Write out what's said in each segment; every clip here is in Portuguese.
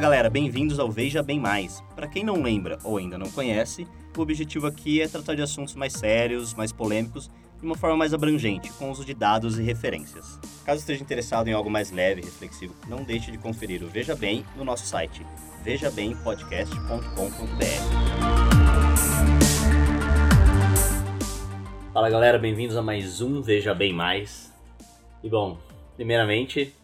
galera, bem-vindos ao Veja Bem Mais. Para quem não lembra ou ainda não conhece, o objetivo aqui é tratar de assuntos mais sérios, mais polêmicos, de uma forma mais abrangente, com uso de dados e referências. Caso esteja interessado em algo mais leve e reflexivo, não deixe de conferir o Veja Bem no nosso site, vejabempodcast.com.br. Fala galera, bem-vindos a mais um Veja Bem Mais. E bom, primeiramente,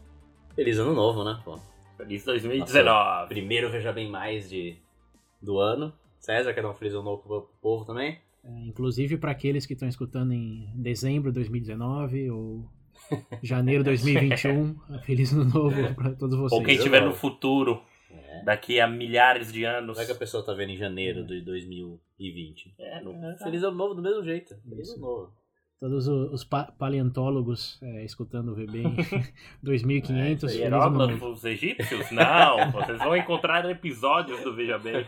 feliz ano novo, né? Pô, Feliz 2019. primeiro Veja Bem Mais de, do ano. César, quer dar um feliz ano novo pro povo também? É, inclusive para aqueles que estão escutando em dezembro de 2019 ou janeiro de 2021, feliz ano novo para todos vocês. Ou quem estiver no futuro, É. daqui a milhares de anos. Como é que a pessoa tá vendo em janeiro de 2020? É, no- É, feliz ano novo do mesmo jeito. Feliz Isso. ano novo. Todos os, os pa- paleontólogos é, escutando o VB em 2500, É. Hieróglifos egípcios? Não, vocês vão encontrar episódios do Veja Bem.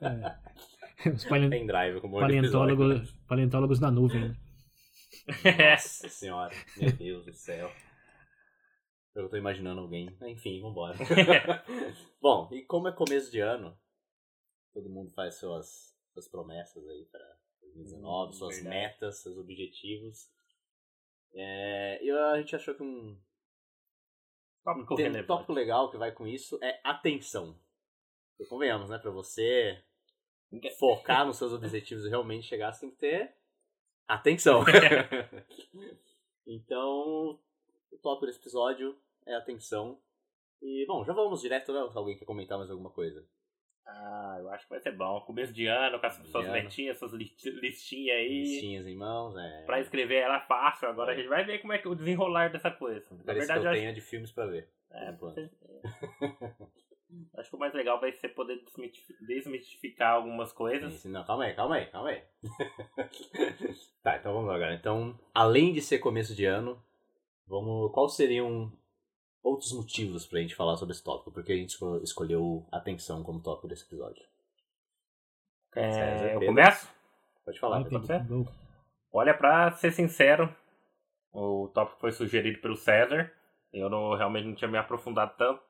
É, os Pendrive com um de episódio. paleontólogos, paleontólogos na nuvem. né? Nossa senhora, meu Deus do céu. Eu tô imaginando alguém. Enfim, vambora. Bom, e como é começo de ano, todo mundo faz suas, suas promessas aí pra 2019, Hum, suas verdade. metas, seus objetivos. É, e a gente achou que um, Tópico um relevante. tópico legal que vai com isso é atenção. E convenhamos, né? Pra você focar nos seus objetivos e realmente chegar, você tem que ter atenção. então, o tópico desse episódio é atenção. E, bom, já vamos direto, né? Se alguém quer comentar mais alguma coisa. Ah, eu acho que vai ser bom. Começo de ano, com as de suas ano. metinhas, suas listi- listinhas aí. Listinhas em mãos, é. Pra escrever ela fácil. Agora a gente vai ver como é que o desenrolar dessa coisa. Na Parece verdade, que eu eu acho tenho de filmes pra ver. É, você- Acho que o mais legal vai ser poder desmiti- desmistificar algumas coisas. Sim, Não, calma aí, calma aí, calma aí. tá, então vamos lá, galera. Então, além de ser começo de ano, vamos. Quais seriam outros motivos pra gente falar sobre esse tópico? Porque a gente esco- escolheu atenção como tópico desse episódio. É, César, eu Pedro. começo? Pode falar, Pedro. Olha, pra ser sincero, o tópico foi sugerido pelo César. Eu não, realmente não tinha me aprofundado tanto.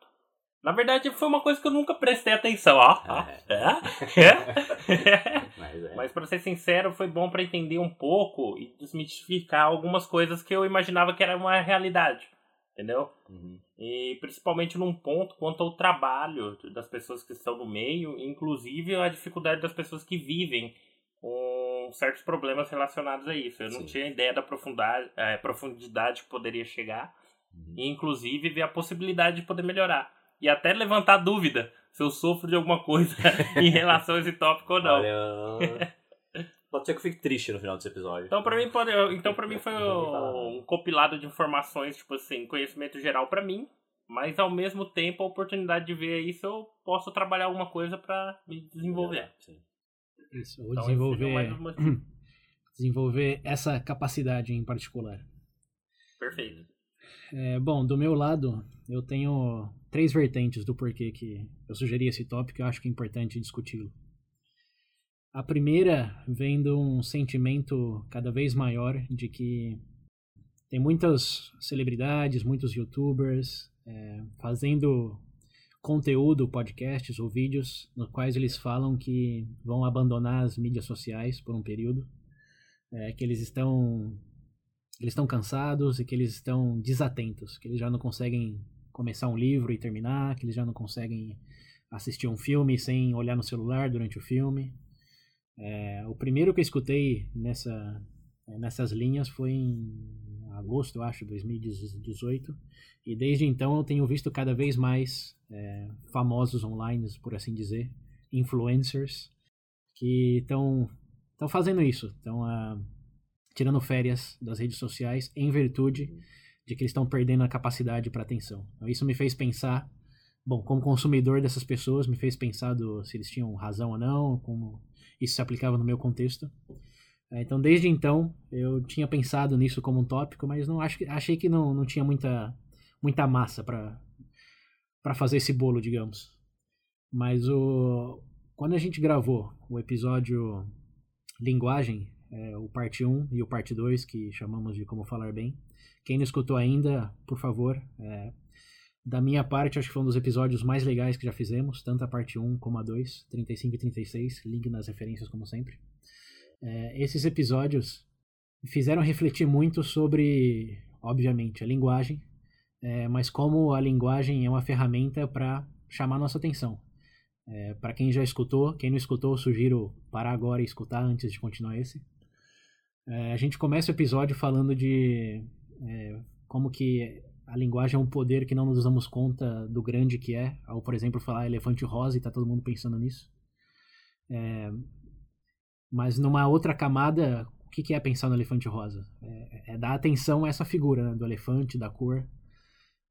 Na verdade, foi uma coisa que eu nunca prestei atenção. Ó, É. é? É? Mas é. Mas pra ser sincero, foi bom pra entender um pouco e desmistificar algumas coisas que eu imaginava que era uma realidade. Entendeu? Uhum. E principalmente num ponto quanto ao trabalho das pessoas que estão no meio, inclusive a dificuldade das pessoas que vivem com certos problemas relacionados a isso. Eu não Sim. tinha ideia da profundidade, eh, profundidade que poderia chegar, Uhum. e inclusive ver a possibilidade de poder melhorar. E até levantar dúvida se eu sofro de alguma coisa em relação a esse tópico ou não. Olha, Pode ser que eu fique triste no final desse episódio. Então pra mim, pode, então, pra mim foi um compilado de informações, tipo assim, conhecimento geral pra mim, mas ao mesmo tempo a oportunidade de ver isso eu posso trabalhar alguma coisa pra me desenvolver. Sim. Isso, ou Então, desenvolver, mais um motivo. desenvolver essa capacidade em particular. Perfeito. É, bom, do meu lado, eu tenho três vertentes do porquê que eu sugeri esse tópico e eu acho que é importante discuti-lo. A primeira vem de um sentimento cada vez maior de que tem muitas celebridades, muitos youtubers é, fazendo conteúdo, podcasts ou vídeos, no quais eles falam que vão abandonar as mídias sociais por um período, é, que eles estão eles estão cansados e que eles estão desatentos, que eles já não conseguem começar um livro e terminar, que eles já não conseguem assistir um filme sem olhar no celular durante o filme. É, o primeiro que eu escutei nessa, nessas linhas foi em agosto, eu acho, de 2018, e desde então eu tenho visto cada vez mais é, famosos online, por assim dizer, influencers, que estão fazendo isso, estão tirando férias das redes sociais em virtude de que eles estão perdendo a capacidade para atenção. Então, isso me fez pensar, bom, como consumidor dessas pessoas, me fez pensar do, se eles tinham razão ou não, como isso se aplicava no meu contexto. É, Então, desde então, eu tinha pensado nisso como um tópico, mas não acho, achei que não, não tinha muita, muita massa para para fazer esse bolo, digamos. Mas o quando a gente gravou o episódio Linguagem, é, o parte 1 e o parte 2, que chamamos de Como Falar Bem, quem não escutou ainda, por favor, é, Da minha parte, acho que foi um dos episódios mais legais que já fizemos, tanto a parte 1 como a 2, 35 e 36, link nas referências como sempre. É, esses episódios fizeram refletir muito sobre, obviamente, a linguagem, é, mas como a linguagem é uma ferramenta para chamar nossa atenção. É, para quem já escutou, quem não escutou, sugiro parar agora e escutar antes de continuar esse. É, a gente começa o episódio falando de é, como que a linguagem é um poder que não nos damos conta do grande que é, ao, por exemplo, falar elefante rosa e tá todo mundo pensando nisso. É, mas numa outra camada, o que, é pensar no elefante rosa? É, é dar atenção a essa figura né, do elefante, da cor.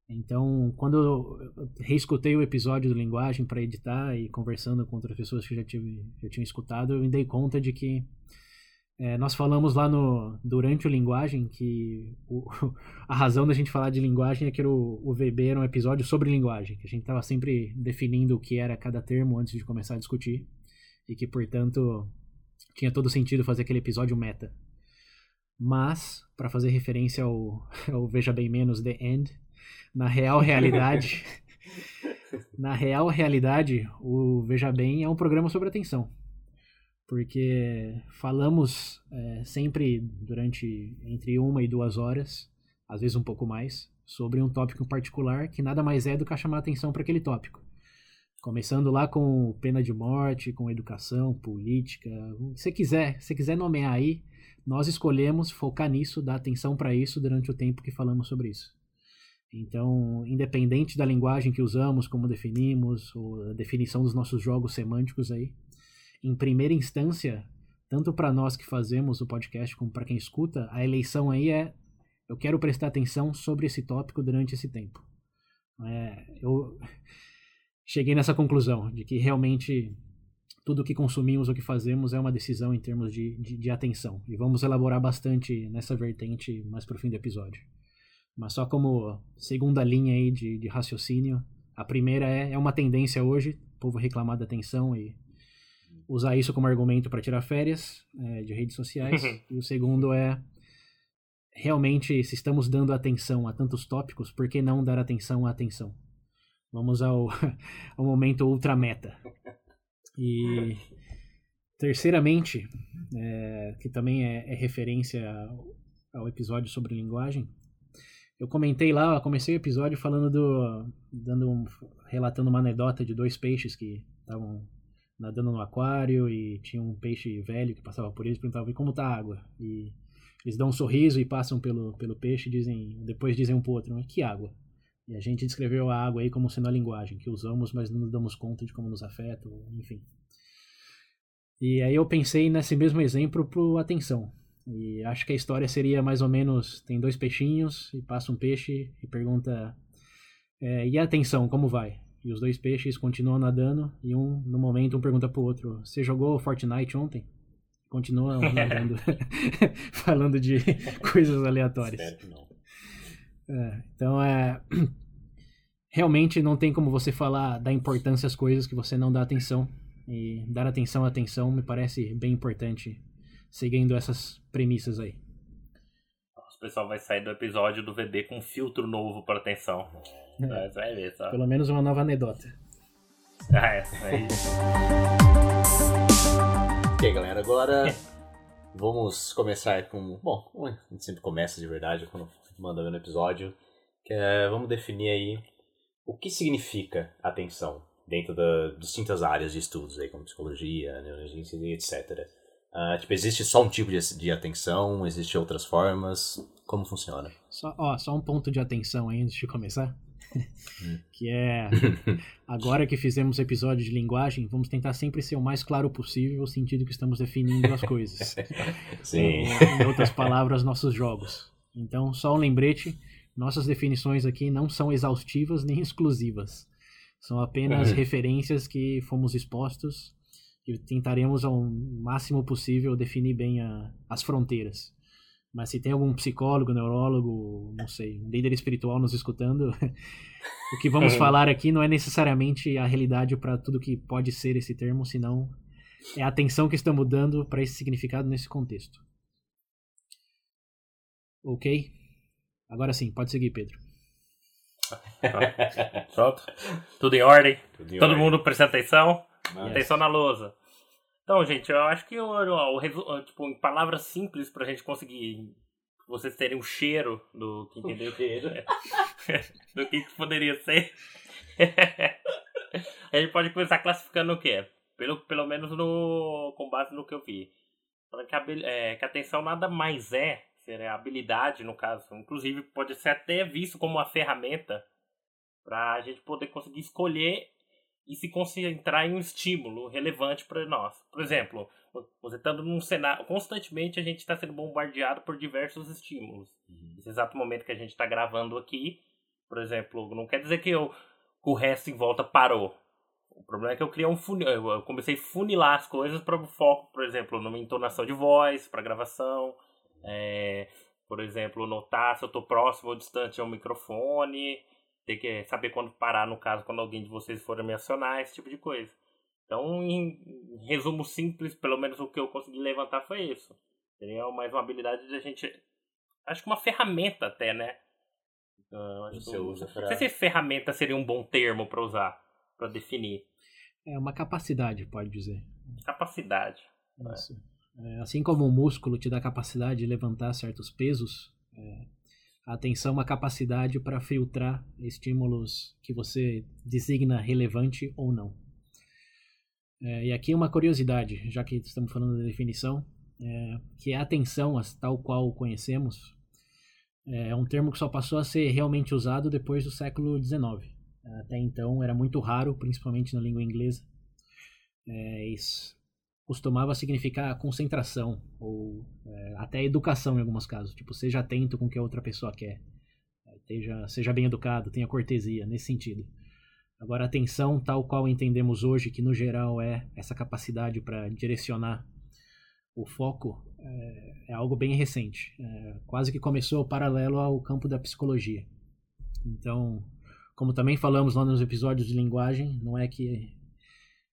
Então, quando eu reescutei o episódio do Linguagem para editar e conversando com outras pessoas que já, tive, já tinham escutado, eu me dei conta de que é, nós falamos lá no durante o Linguagem que o, a razão da gente falar de linguagem é que o, o VB era um episódio sobre linguagem, que a gente estava sempre definindo o que era cada termo antes de começar a discutir e que, portanto, tinha todo sentido fazer aquele episódio meta. Mas, para fazer referência ao, ao Veja Bem Menos The End, na real realidade, na real realidade, o Veja Bem é um programa sobre atenção. Porque falamos é, sempre durante entre uma e duas horas, às vezes um pouco mais, sobre um tópico em particular que nada mais é do que chamar atenção para aquele tópico. Começando lá com pena de morte, com educação, política, se você quiser, se quiser nomear aí, nós escolhemos focar nisso, dar atenção para isso durante o tempo que falamos sobre isso. Então, independente da linguagem que usamos, como definimos, ou a definição dos nossos jogos semânticos aí, em primeira instância, tanto para nós que fazemos o podcast como para quem escuta, a eleição aí é eu quero prestar atenção sobre esse tópico durante esse tempo. É, eu cheguei nessa conclusão de que realmente tudo que consumimos ou que fazemos é uma decisão em termos de, de, de atenção. E vamos elaborar bastante nessa vertente mais pro fim do episódio. Mas só como segunda linha aí de, de raciocínio, a primeira é, é uma tendência hoje, o povo reclamar da atenção e usar isso como argumento para tirar férias é, de redes sociais. e o segundo é realmente se estamos dando atenção a tantos tópicos, por que não dar atenção à atenção? Vamos ao, ao momento ultra meta. E terceiramente, é, que também é, é referência ao, ao, episódio sobre linguagem, eu comentei lá, comecei o episódio falando do, dando um, relatando uma anedota de dois peixes que estavam nadando no aquário e tinha um peixe velho que passava por eles e perguntava como tá a água e eles dão um sorriso e passam pelo, pelo peixe e dizem depois dizem um pro outro que água e a gente descreveu a água aí como sendo a linguagem que usamos, mas não nos damos conta de como nos afeta, enfim. E aí eu pensei nesse mesmo exemplo pro atenção. E acho que a história seria mais ou menos: tem dois peixinhos e passa um peixe e pergunta: é, e a atenção, como vai? E os dois peixes continuam nadando e um, no momento, um pergunta pro outro: Você jogou Fortnite ontem? Continua nadando, falando de coisas aleatórias. Que não. É, então é. Realmente não tem como você falar da importância às coisas que você não dá atenção. E dar atenção à atenção me parece bem importante, seguindo essas premissas aí. O pessoal vai sair do episódio do VD com um filtro novo para atenção. É. Vai ver, só. Pelo menos uma nova anedota. Ah, é. é ok, galera, agora vamos começar com. Bom, a gente sempre começa de verdade quando mandando no episódio, é, vamos definir aí o que significa atenção dentro das distintas áreas de estudos, aí, como psicologia, neurociência e etc. Uh, tipo, existe só um tipo de, de atenção? Existem outras formas? Como funciona? Só, ó, só um ponto de atenção aí antes de começar. Que é agora que fizemos o episódio de linguagem, vamos tentar sempre ser o mais claro possível o sentido que estamos definindo as coisas. Sim. Em, em outras palavras, nossos jogos. Então, só um lembrete: nossas definições aqui não são exaustivas nem exclusivas. São apenas uhum. referências que fomos expostos e tentaremos ao máximo possível definir bem a, as fronteiras. Mas se tem algum psicólogo, neurólogo, não sei, um líder espiritual nos escutando, o que vamos falar aqui não é necessariamente a realidade para tudo que pode ser esse termo, senão é a atenção que estamos dando para esse significado nesse contexto. Ok? Agora sim, pode seguir, Pedro. Pronto. Tudo em ordem. Tudo em Todo ordem. mundo prestando atenção. Mas- Atenção na lousa. Então, gente, eu acho que o, o, tipo, em palavras simples pra gente conseguir vocês terem um cheiro do que entendeu cheiro. do que, que poderia ser. a gente pode começar classificando o quê? Pelo, pelo menos no, com base no que eu vi. Que a, é, que a atenção nada mais é, seria a habilidade, no caso. Inclusive, pode ser até visto como uma ferramenta para a gente poder conseguir escolher e se concentrar em um estímulo relevante para nós. Por exemplo, você estando num cenário. Constantemente a gente está sendo bombardeado por diversos estímulos. Nesse exato momento que a gente está gravando aqui, por exemplo, não quer dizer que eu, o resto em volta parou. O problema é que eu criei um funil, eu eu comecei a funilar as coisas para o foco, por exemplo, numa entonação de voz, para gravação, é, por exemplo, notar se eu estou próximo ou distante ao microfone, ter que saber quando parar, no caso, quando alguém de vocês for me acionar, esse tipo de coisa. Então, em, resumo simples, pelo menos o que eu consegui levantar foi isso. Seria mais uma habilidade de a gente. Acho que uma ferramenta até, né? Então, acho Você que- usa pra- Não sei se ferramenta seria um bom termo para usar, para definir. É uma capacidade, pode dizer. Capacidade. Isso. É, assim como o músculo te dá capacidade de levantar certos pesos, é, a atenção é uma capacidade para filtrar estímulos que você designa relevante ou não. É, e aqui uma curiosidade, já que estamos falando da definição, é, que a atenção, as- tal qual conhecemos, é um termo que só passou a ser realmente usado depois do século XIX. Até então era muito raro, principalmente na língua inglesa. É, isso costumava significar concentração ou é, até educação em alguns casos. Tipo, seja atento com o que a outra pessoa quer. É, Seja, seja bem educado, tenha cortesia, nesse sentido. Agora, atenção, tal qual entendemos hoje, que no geral é essa capacidade para direcionar o foco, é, é algo bem recente. É, quase que começou paralelo ao campo da psicologia. Então, como também falamos lá nos episódios de linguagem, não é que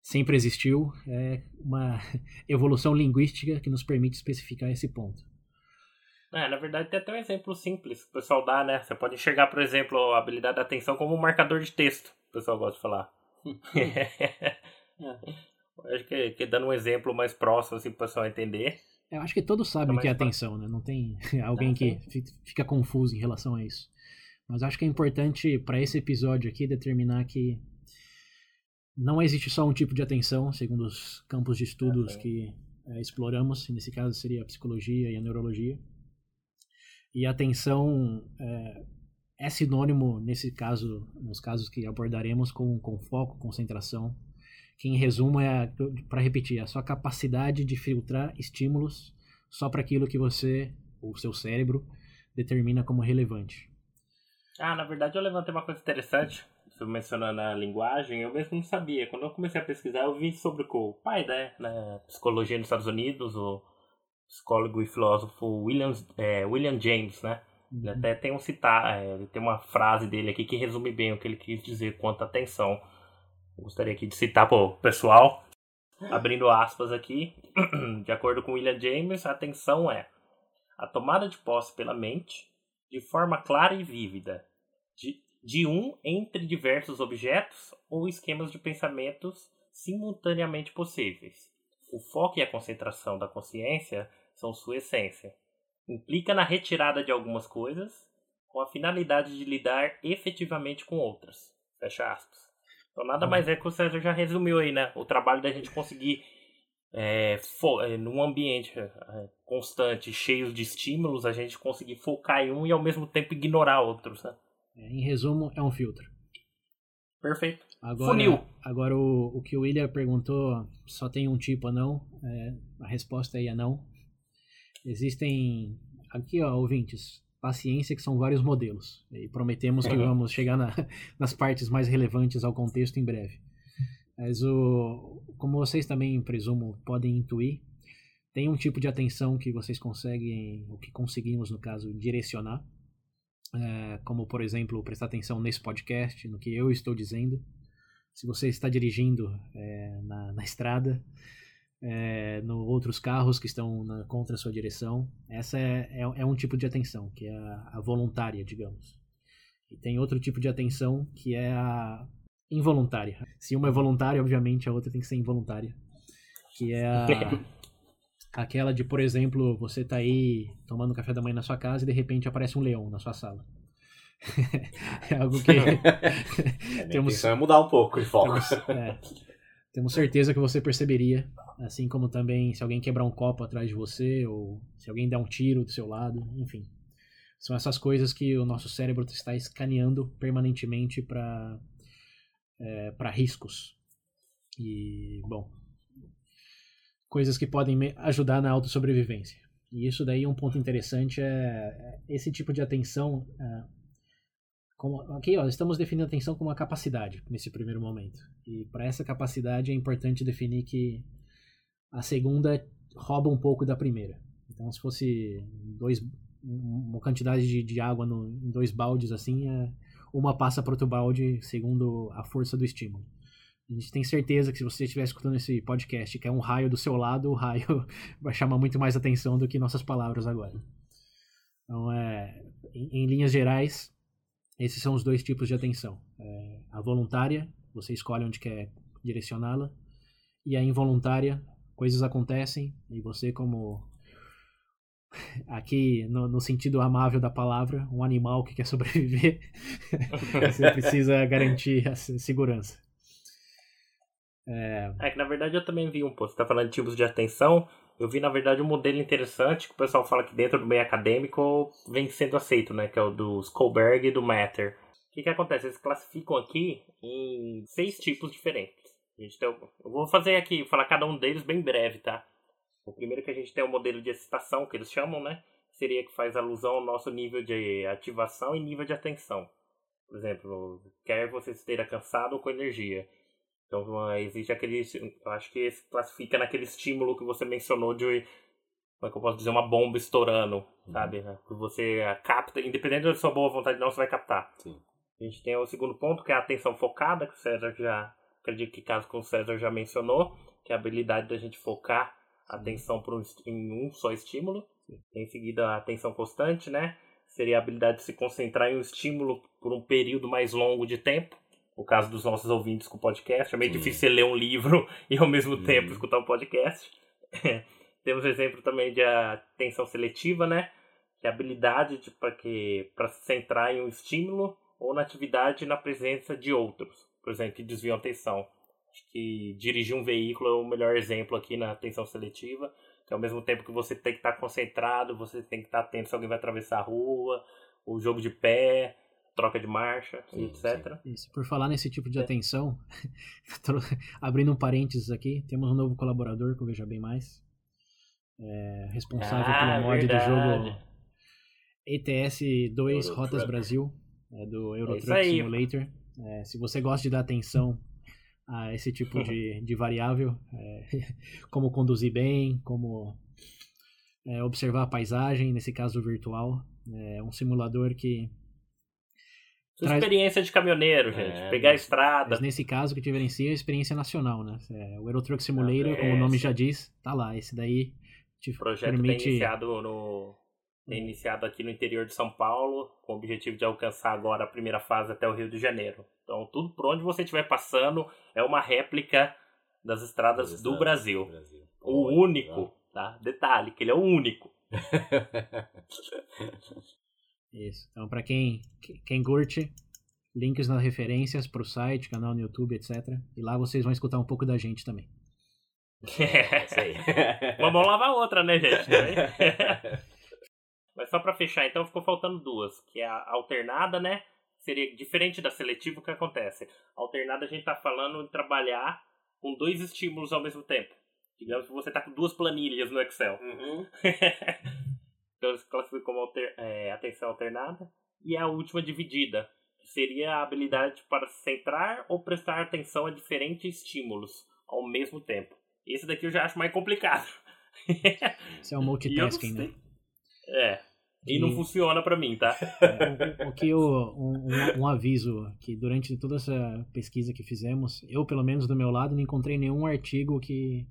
sempre existiu, é uma evolução linguística que nos permite especificar esse ponto. É, na verdade, tem até um exemplo simples que o pessoal dá, né? Você pode enxergar, por exemplo, a habilidade da atenção como um marcador de texto. O pessoal gosta de falar. Eu Acho que, que dando um exemplo mais próximo, assim, pro pessoal entender. Eu acho que todos sabem o É que é atenção, né? Não tem alguém que fi- fica confuso em relação a isso. Mas acho que é importante para esse episódio aqui determinar que não existe só um tipo de atenção, segundo os campos de estudos sim. que eh, exploramos, nesse caso seria a psicologia e a neurologia. E a atenção eh, é sinônimo, nesse caso, nos casos que abordaremos, com, com foco, concentração, que em resumo é, para repetir, a sua capacidade de filtrar estímulos só para aquilo que você, o seu cérebro, determina como relevante. Ah, na verdade, eu levantei uma coisa interessante. Você mencionando a linguagem, eu mesmo não sabia. Quando eu comecei a pesquisar, eu vi sobre o o pai né, na psicologia nos Estados Unidos, o psicólogo e filósofo William, é, William James, né? Ele até tem um citar, é, ele tem uma frase dele aqui que resume bem o que ele quis dizer quanto à atenção. Gostaria aqui de citar pro pessoal, abrindo aspas aqui. De acordo com William James, a atenção é a tomada de posse pela mente, de forma clara e vívida, de, de um entre diversos objetos ou esquemas de pensamentos simultaneamente possíveis. O foco e a concentração da consciência são sua essência implica na retirada de algumas coisas com a finalidade de lidar efetivamente com outras. Fecha aspas. Então nada mais é que o César já resumiu aí, né? O trabalho da gente conseguir, é, é, num ambiente é, constante, cheio de estímulos, a gente conseguir focar em um e ao mesmo tempo ignorar outros, né? É, em resumo, é um filtro. Perfeito. Agora, Funil. Agora, o, o que o William perguntou, só tem um tipo ou não? É, a resposta aí é não. Existem, aqui ó, ouvintes, paciência que são vários modelos. E prometemos que Uhum. vamos chegar na- nas partes mais relevantes ao contexto em breve. Mas o, como vocês também, presumo, podem intuir, tem um tipo de atenção que vocês conseguem, o que conseguimos no caso, direcionar. É, como, por exemplo, prestar atenção nesse podcast, no que eu estou dizendo. Se você está dirigindo é, na, na estrada, é, no outros carros que estão na, contra a sua direção, essa é, é, é um tipo de atenção, que é a, a voluntária, digamos. E tem outro tipo de atenção que é a involuntária. Se uma é voluntária, obviamente a outra tem que ser involuntária. Que é a, aquela de, por exemplo, você tá aí tomando café da manhã na sua casa e de repente aparece um leão na sua sala. é algo que. É, temos, é mudar um pouco de foco. Temos, é, temos certeza que você perceberia. Assim como também se alguém quebrar um copo atrás de você, ou se alguém der um tiro do seu lado, enfim. São essas coisas que o nosso cérebro está escaneando permanentemente para é, para riscos. E, bom, coisas que podem ajudar na autossobrevivência. E isso daí é um ponto interessante, é, é esse tipo de atenção. É, como, ok, ó, estamos definindo atenção como uma capacidade nesse primeiro momento. E para essa capacidade é importante definir que a segunda rouba um pouco da primeira. Então, se fosse dois, uma quantidade de, de água no, em dois baldes assim, é, uma passa para outro balde segundo a força do estímulo. A gente tem certeza que se você estiver escutando esse podcast que é um raio do seu lado, o raio vai chamar muito mais atenção do que nossas palavras agora. Então, é, em, em linhas gerais, esses são os dois tipos de atenção. É, a voluntária, você escolhe onde quer direcioná-la, e a involuntária, coisas acontecem e você, como aqui no, no, sentido amável da palavra, um animal que quer sobreviver, você precisa garantir a segurança. É... é... que na verdade eu também vi um pouco, você tá falando de tipos de atenção, eu vi na verdade um modelo interessante que o pessoal fala que dentro do meio acadêmico vem sendo aceito, né, que é o do Skolberg e do Matter. O que que acontece? Eles classificam aqui em seis tipos diferentes. Tem, eu vou fazer aqui, falar cada um deles bem breve, tá? O primeiro que a gente tem é o modelo de excitação, que eles chamam, né? Seria que faz alusão ao nosso nível de ativação e nível de atenção. Por exemplo, quer você esteja cansado ou com energia. Então existe aquele. Eu acho que esse classifica naquele estímulo que você mencionou de. Como é que eu posso dizer? Uma bomba estourando, uhum. sabe? Que você capta, independente da sua boa vontade, não, você vai captar. Sim. A gente tem o segundo ponto, que é a atenção focada, que o César já. Acredito que caso com o César já mencionou, que é a habilidade da gente focar atenção por um, em um só estímulo. Em seguida, a atenção constante, né? Seria a habilidade de se concentrar em um estímulo por um período mais longo de tempo. O caso dos nossos ouvintes com o podcast. É meio Sim. difícil ler um livro e ao mesmo Sim. tempo escutar um podcast. Temos exemplo também de atenção seletiva, né? Que é a habilidade para se centrar em um estímulo ou na atividade na presença de outros. Por exemplo, que desviam a atenção. Acho que dirigir um veículo é o melhor exemplo aqui na atenção seletiva. Que ao mesmo tempo que você tem que estar concentrado, você tem que estar atento se alguém vai atravessar a rua, o jogo de pé, troca de marcha, sim, etc. Sim. Isso, por falar nesse tipo de é. atenção, abrindo um parênteses aqui, temos um novo colaborador que eu veja bem mais. É, responsável ah, pelo mod verdade. do jogo ETS2 Rotas Brasil, é do Euro é Truck Simulator. É, se você gosta de dar atenção a esse tipo de, de variável, é, como conduzir bem, como é, observar a paisagem, nesse caso virtual. É um simulador que. Sua traz... experiência de caminhoneiro, é, gente. Pegar a estrada. Mas nesse caso, que diferencia é a experiência nacional, né? É, o Aerotruck Simulator, como o nome já diz, tá lá. Esse daí te o projeto permite... iniciado no, tem iniciado aqui no interior de São Paulo, com o objetivo de alcançar agora a primeira fase até o Rio de Janeiro. Então, tudo por onde você estiver passando é uma réplica das estradas, das do, Brasil. do Brasil. O Oi, único, tá? Detalhe, que ele é o único. Isso. Então, para quem, quem curte, links nas referências para o site, canal no YouTube, etc. E lá vocês vão escutar um pouco da gente também. É, isso aí. Vamos lavar outra, né, gente? Mas só para fechar, então ficou faltando duas, que é a alternada, né? Seria diferente da seletiva o que acontece. A alternada a gente tá falando de trabalhar com dois estímulos ao mesmo tempo. Digamos que você tá com duas planilhas no Excel. Uhum. então se classifica como alter, é, atenção alternada. E a última dividida, que seria a habilidade para centrar ou prestar atenção a diferentes estímulos ao mesmo tempo. Esse daqui eu já acho mais complicado. Isso é um multitasking, né? É. E não funciona para mim, tá? o, o, que eu, um, um, aviso que durante toda essa pesquisa que fizemos, eu pelo menos do meu lado não encontrei nenhum artigo que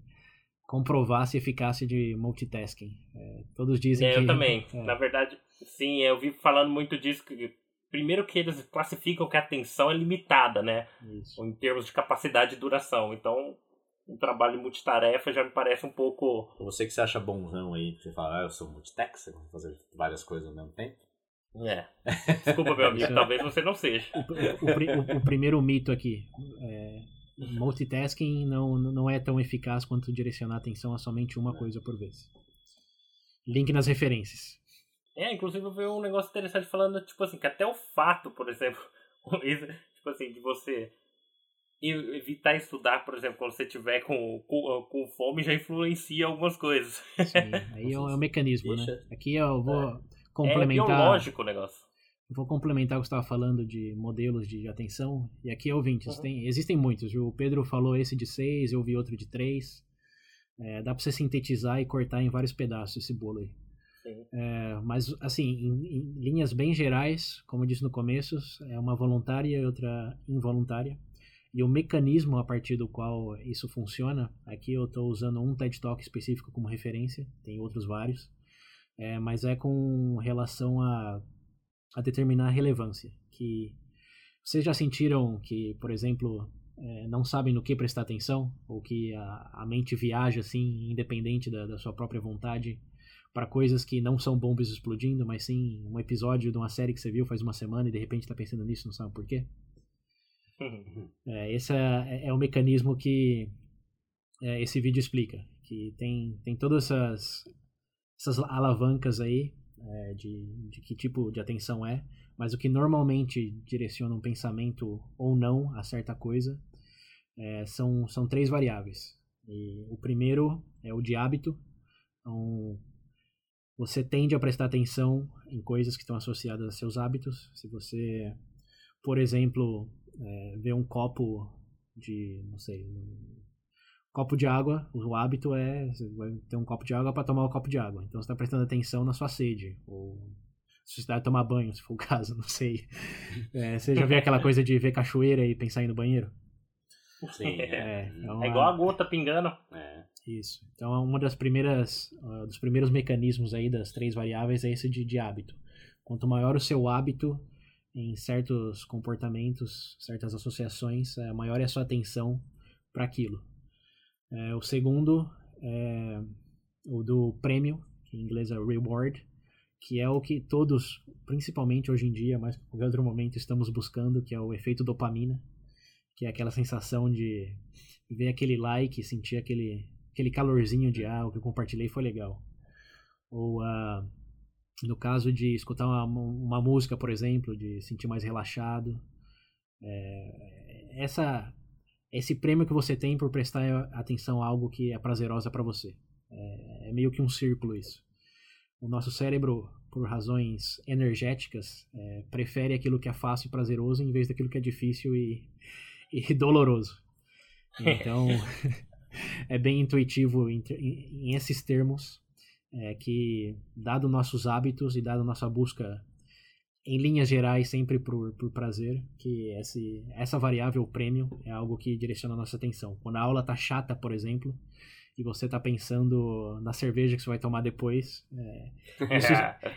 comprovasse a eficácia de multitasking. É, todos dizem é, que eu também. É. Na verdade, sim, eu vi falando muito disso que primeiro que eles classificam que a atenção é limitada, né? Isso. Em termos de capacidade de duração. Então, um trabalho multitarefa já me parece um pouco. Você que se acha bonzão aí, que você fala, ah, eu sou multitask, eu vou fazer várias coisas ao mesmo tempo. É. Desculpa, meu amigo, talvez você não seja. O, o o- o primeiro mito aqui. É, multitasking não, não é tão eficaz quanto direcionar a atenção a somente uma coisa por vez. Link nas referências. É, inclusive eu vi um negócio interessante falando, tipo assim, que até o fato, por exemplo, tipo assim, de você evitar estudar, por exemplo, quando você tiver com, com, com fome, já influencia algumas coisas. Sim, aí é o, é o mecanismo, né? Deixa- Aqui eu vou É complementar. biológico o negócio. Vou complementar o que você estava falando de modelos de atenção. E aqui, ouvintes, Uhum. tem, existem muitos. O Pedro falou esse de seis, eu vi outro de três. É, dá para você sintetizar e cortar em vários pedaços esse bolo aí. É, mas, assim, em, em linhas bem gerais, como eu disse no começo, é uma voluntária e outra involuntária. E o mecanismo a partir do qual isso funciona, aqui eu estou usando um TED Talk específico como referência, tem outros vários, é, mas é com relação a, a determinar a relevância. Que vocês já sentiram que, por exemplo, é, não sabem no que prestar atenção, ou que a, a mente viaja assim, independente da, da sua própria vontade, para coisas que não são bombas explodindo, mas sim um episódio de uma série que você viu faz uma semana e de repente está pensando nisso, não sabe por quê? É, esse é, é o mecanismo que é, esse vídeo explica. Que tem, tem todas essas, essas alavancas aí é, de, de que tipo de atenção é, mas o que normalmente direciona um pensamento ou não a certa coisa é, são, são três variáveis. E o primeiro é o de hábito. Então, você tende a prestar atenção em coisas que estão associadas a seus hábitos. Se você, por exemplo, é, ver um copo de, não sei, copo de água, o hábito é você vai ter um copo de água para tomar o copo de água. Então você está prestando atenção na sua sede ou se você está tomar banho, se for o caso, não sei. É, você já viu aquela coisa de ver cachoeira e pensar em ir no banheiro? Sim, É, é. é uma- É igual a gota pingando. É. Isso. Então, é uma das primeiras, ah, dos primeiros mecanismos aí das três variáveis é esse de, de hábito. Quanto maior o seu hábito em certos comportamentos, certas associações, é, maior é a sua atenção para aquilo. É, o segundo é o do prêmio, que em inglês é reward, que é o que todos, principalmente hoje em dia, mais que qualquer outro momento, estamos buscando, que é o efeito dopamina, que é aquela sensação de ver aquele like, sentir aquele, aquele calorzinho de ah, o que eu compartilhei foi legal. Ou ah, no caso de escutar uma, uma música, por exemplo, de sentir mais relaxado. É, essa, esse prêmio que você tem por prestar atenção a algo que é prazerosa para você. É, é meio que um círculo isso. O nosso cérebro, por razões energéticas, é, prefere aquilo que é fácil e prazeroso em vez daquilo que é difícil e, e doloroso. Então, é bem intuitivo em, em, esses termos é, que, dado nossos hábitos e dado nossa busca em linhas gerais sempre por, por prazer, que esse, essa variável prêmio é algo que direciona a nossa atenção. Quando a aula tá chata, por exemplo, e você tá pensando na cerveja que você vai tomar depois, é, isso,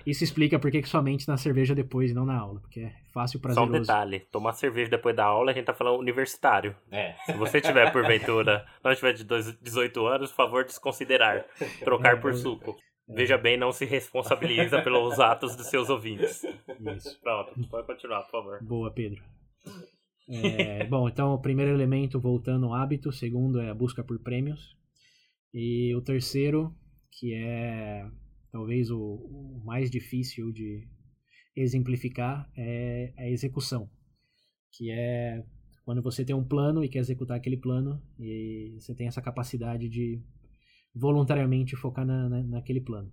isso, explica por que sua mente na cerveja depois e não na aula, porque é fácil, prazeroso. Só um detalhe, tomar cerveja depois da aula, a gente tá falando universitário. É. Se você tiver, porventura, não tiver de 18 anos, por favor, desconsiderar, trocar É, por eu- suco. Veja bem, não se responsabiliza pelos atos dos seus ouvintes. Isso. Pronto, pode continuar, por favor. Boa, Pedro. É, bom, então o primeiro elemento voltando ao hábito, o segundo é a busca por prêmios. E o terceiro, que é talvez o, o mais difícil de exemplificar, é a execução. Que é quando você tem um plano e quer executar aquele plano, e você tem essa capacidade de voluntariamente focar na, na, naquele plano.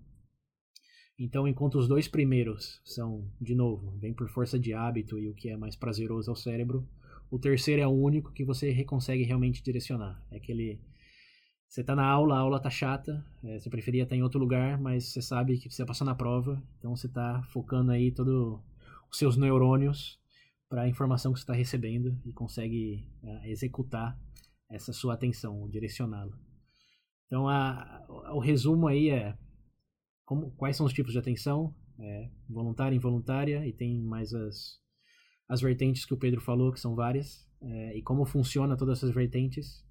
Então, enquanto os dois primeiros são, de novo, vem por força de hábito e o que é mais prazeroso ao cérebro, o terceiro é o único que você consegue realmente direcionar. É aquele. Você tá na aula, a aula tá chata, é, você preferia estar em outro lugar, mas você sabe que você passar na prova, então você tá focando aí todos os seus neurônios para a informação que você está recebendo e consegue é, executar essa sua atenção, direcioná-la. Então, a, o resumo aí é como, quais são os tipos de atenção? É, voluntária, involuntária, e tem mais as, as vertentes que o Pedro falou, que são várias, é, e como funciona todas essas vertentes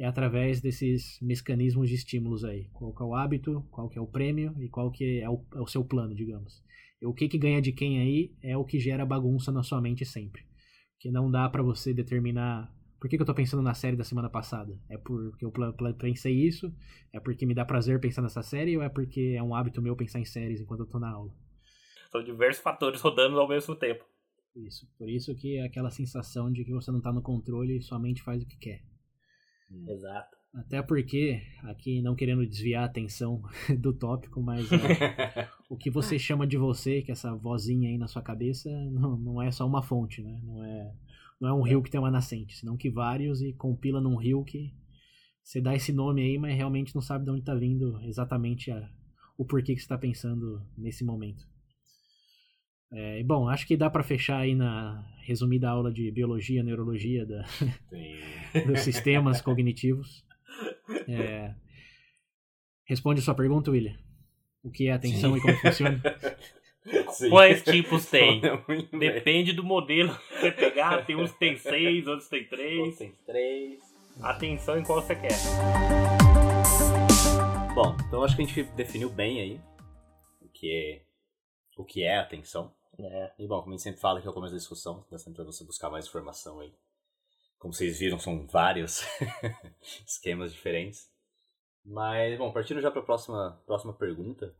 é através desses mecanismos de estímulos aí. Qual que é o hábito, qual que é o prêmio e qual que é o, é o seu plano, digamos. E o que que ganha de quem aí é o que gera bagunça na sua mente sempre. Que não dá para você determinar por que, que, eu tô pensando na série da semana passada? É porque eu pensei isso? É porque me dá prazer pensar nessa série? Ou é porque é um hábito meu pensar em séries enquanto eu tô na aula? São diversos fatores rodando ao mesmo tempo. Isso. Por isso que é aquela sensação de que você não tá no controle e sua mente faz o que quer. Hum. Exato. Até porque, aqui não querendo desviar a atenção do tópico, mas é, o que você chama de você, que é essa vozinha aí na sua cabeça, não, não é só uma fonte, né? Não é não é um rio que tem uma nascente, senão que vários e compila num rio que você dá esse nome aí, mas realmente não sabe de onde está vindo exatamente a, o porquê que você está pensando nesse momento. É, bom, acho que dá para fechar aí na resumida aula de biologia, neurologia da, dos sistemas cognitivos. É, responde a sua pergunta, William. O que é atenção Sim. e como funciona? Sim. Quais tipos tem? Depende do modelo que você pegar. Tem uns que tem seis, outros tem três. Outros tem três. Atenção em qual você quer. Bom, então acho que a gente definiu bem aí o que é, o que é atenção. É. E bom, como a gente sempre fala aqui ao começo da discussão, dá sempre pra você buscar mais informação aí. Como vocês viram, são vários esquemas diferentes. Mas, bom, partindo já para a próxima, próxima pergunta,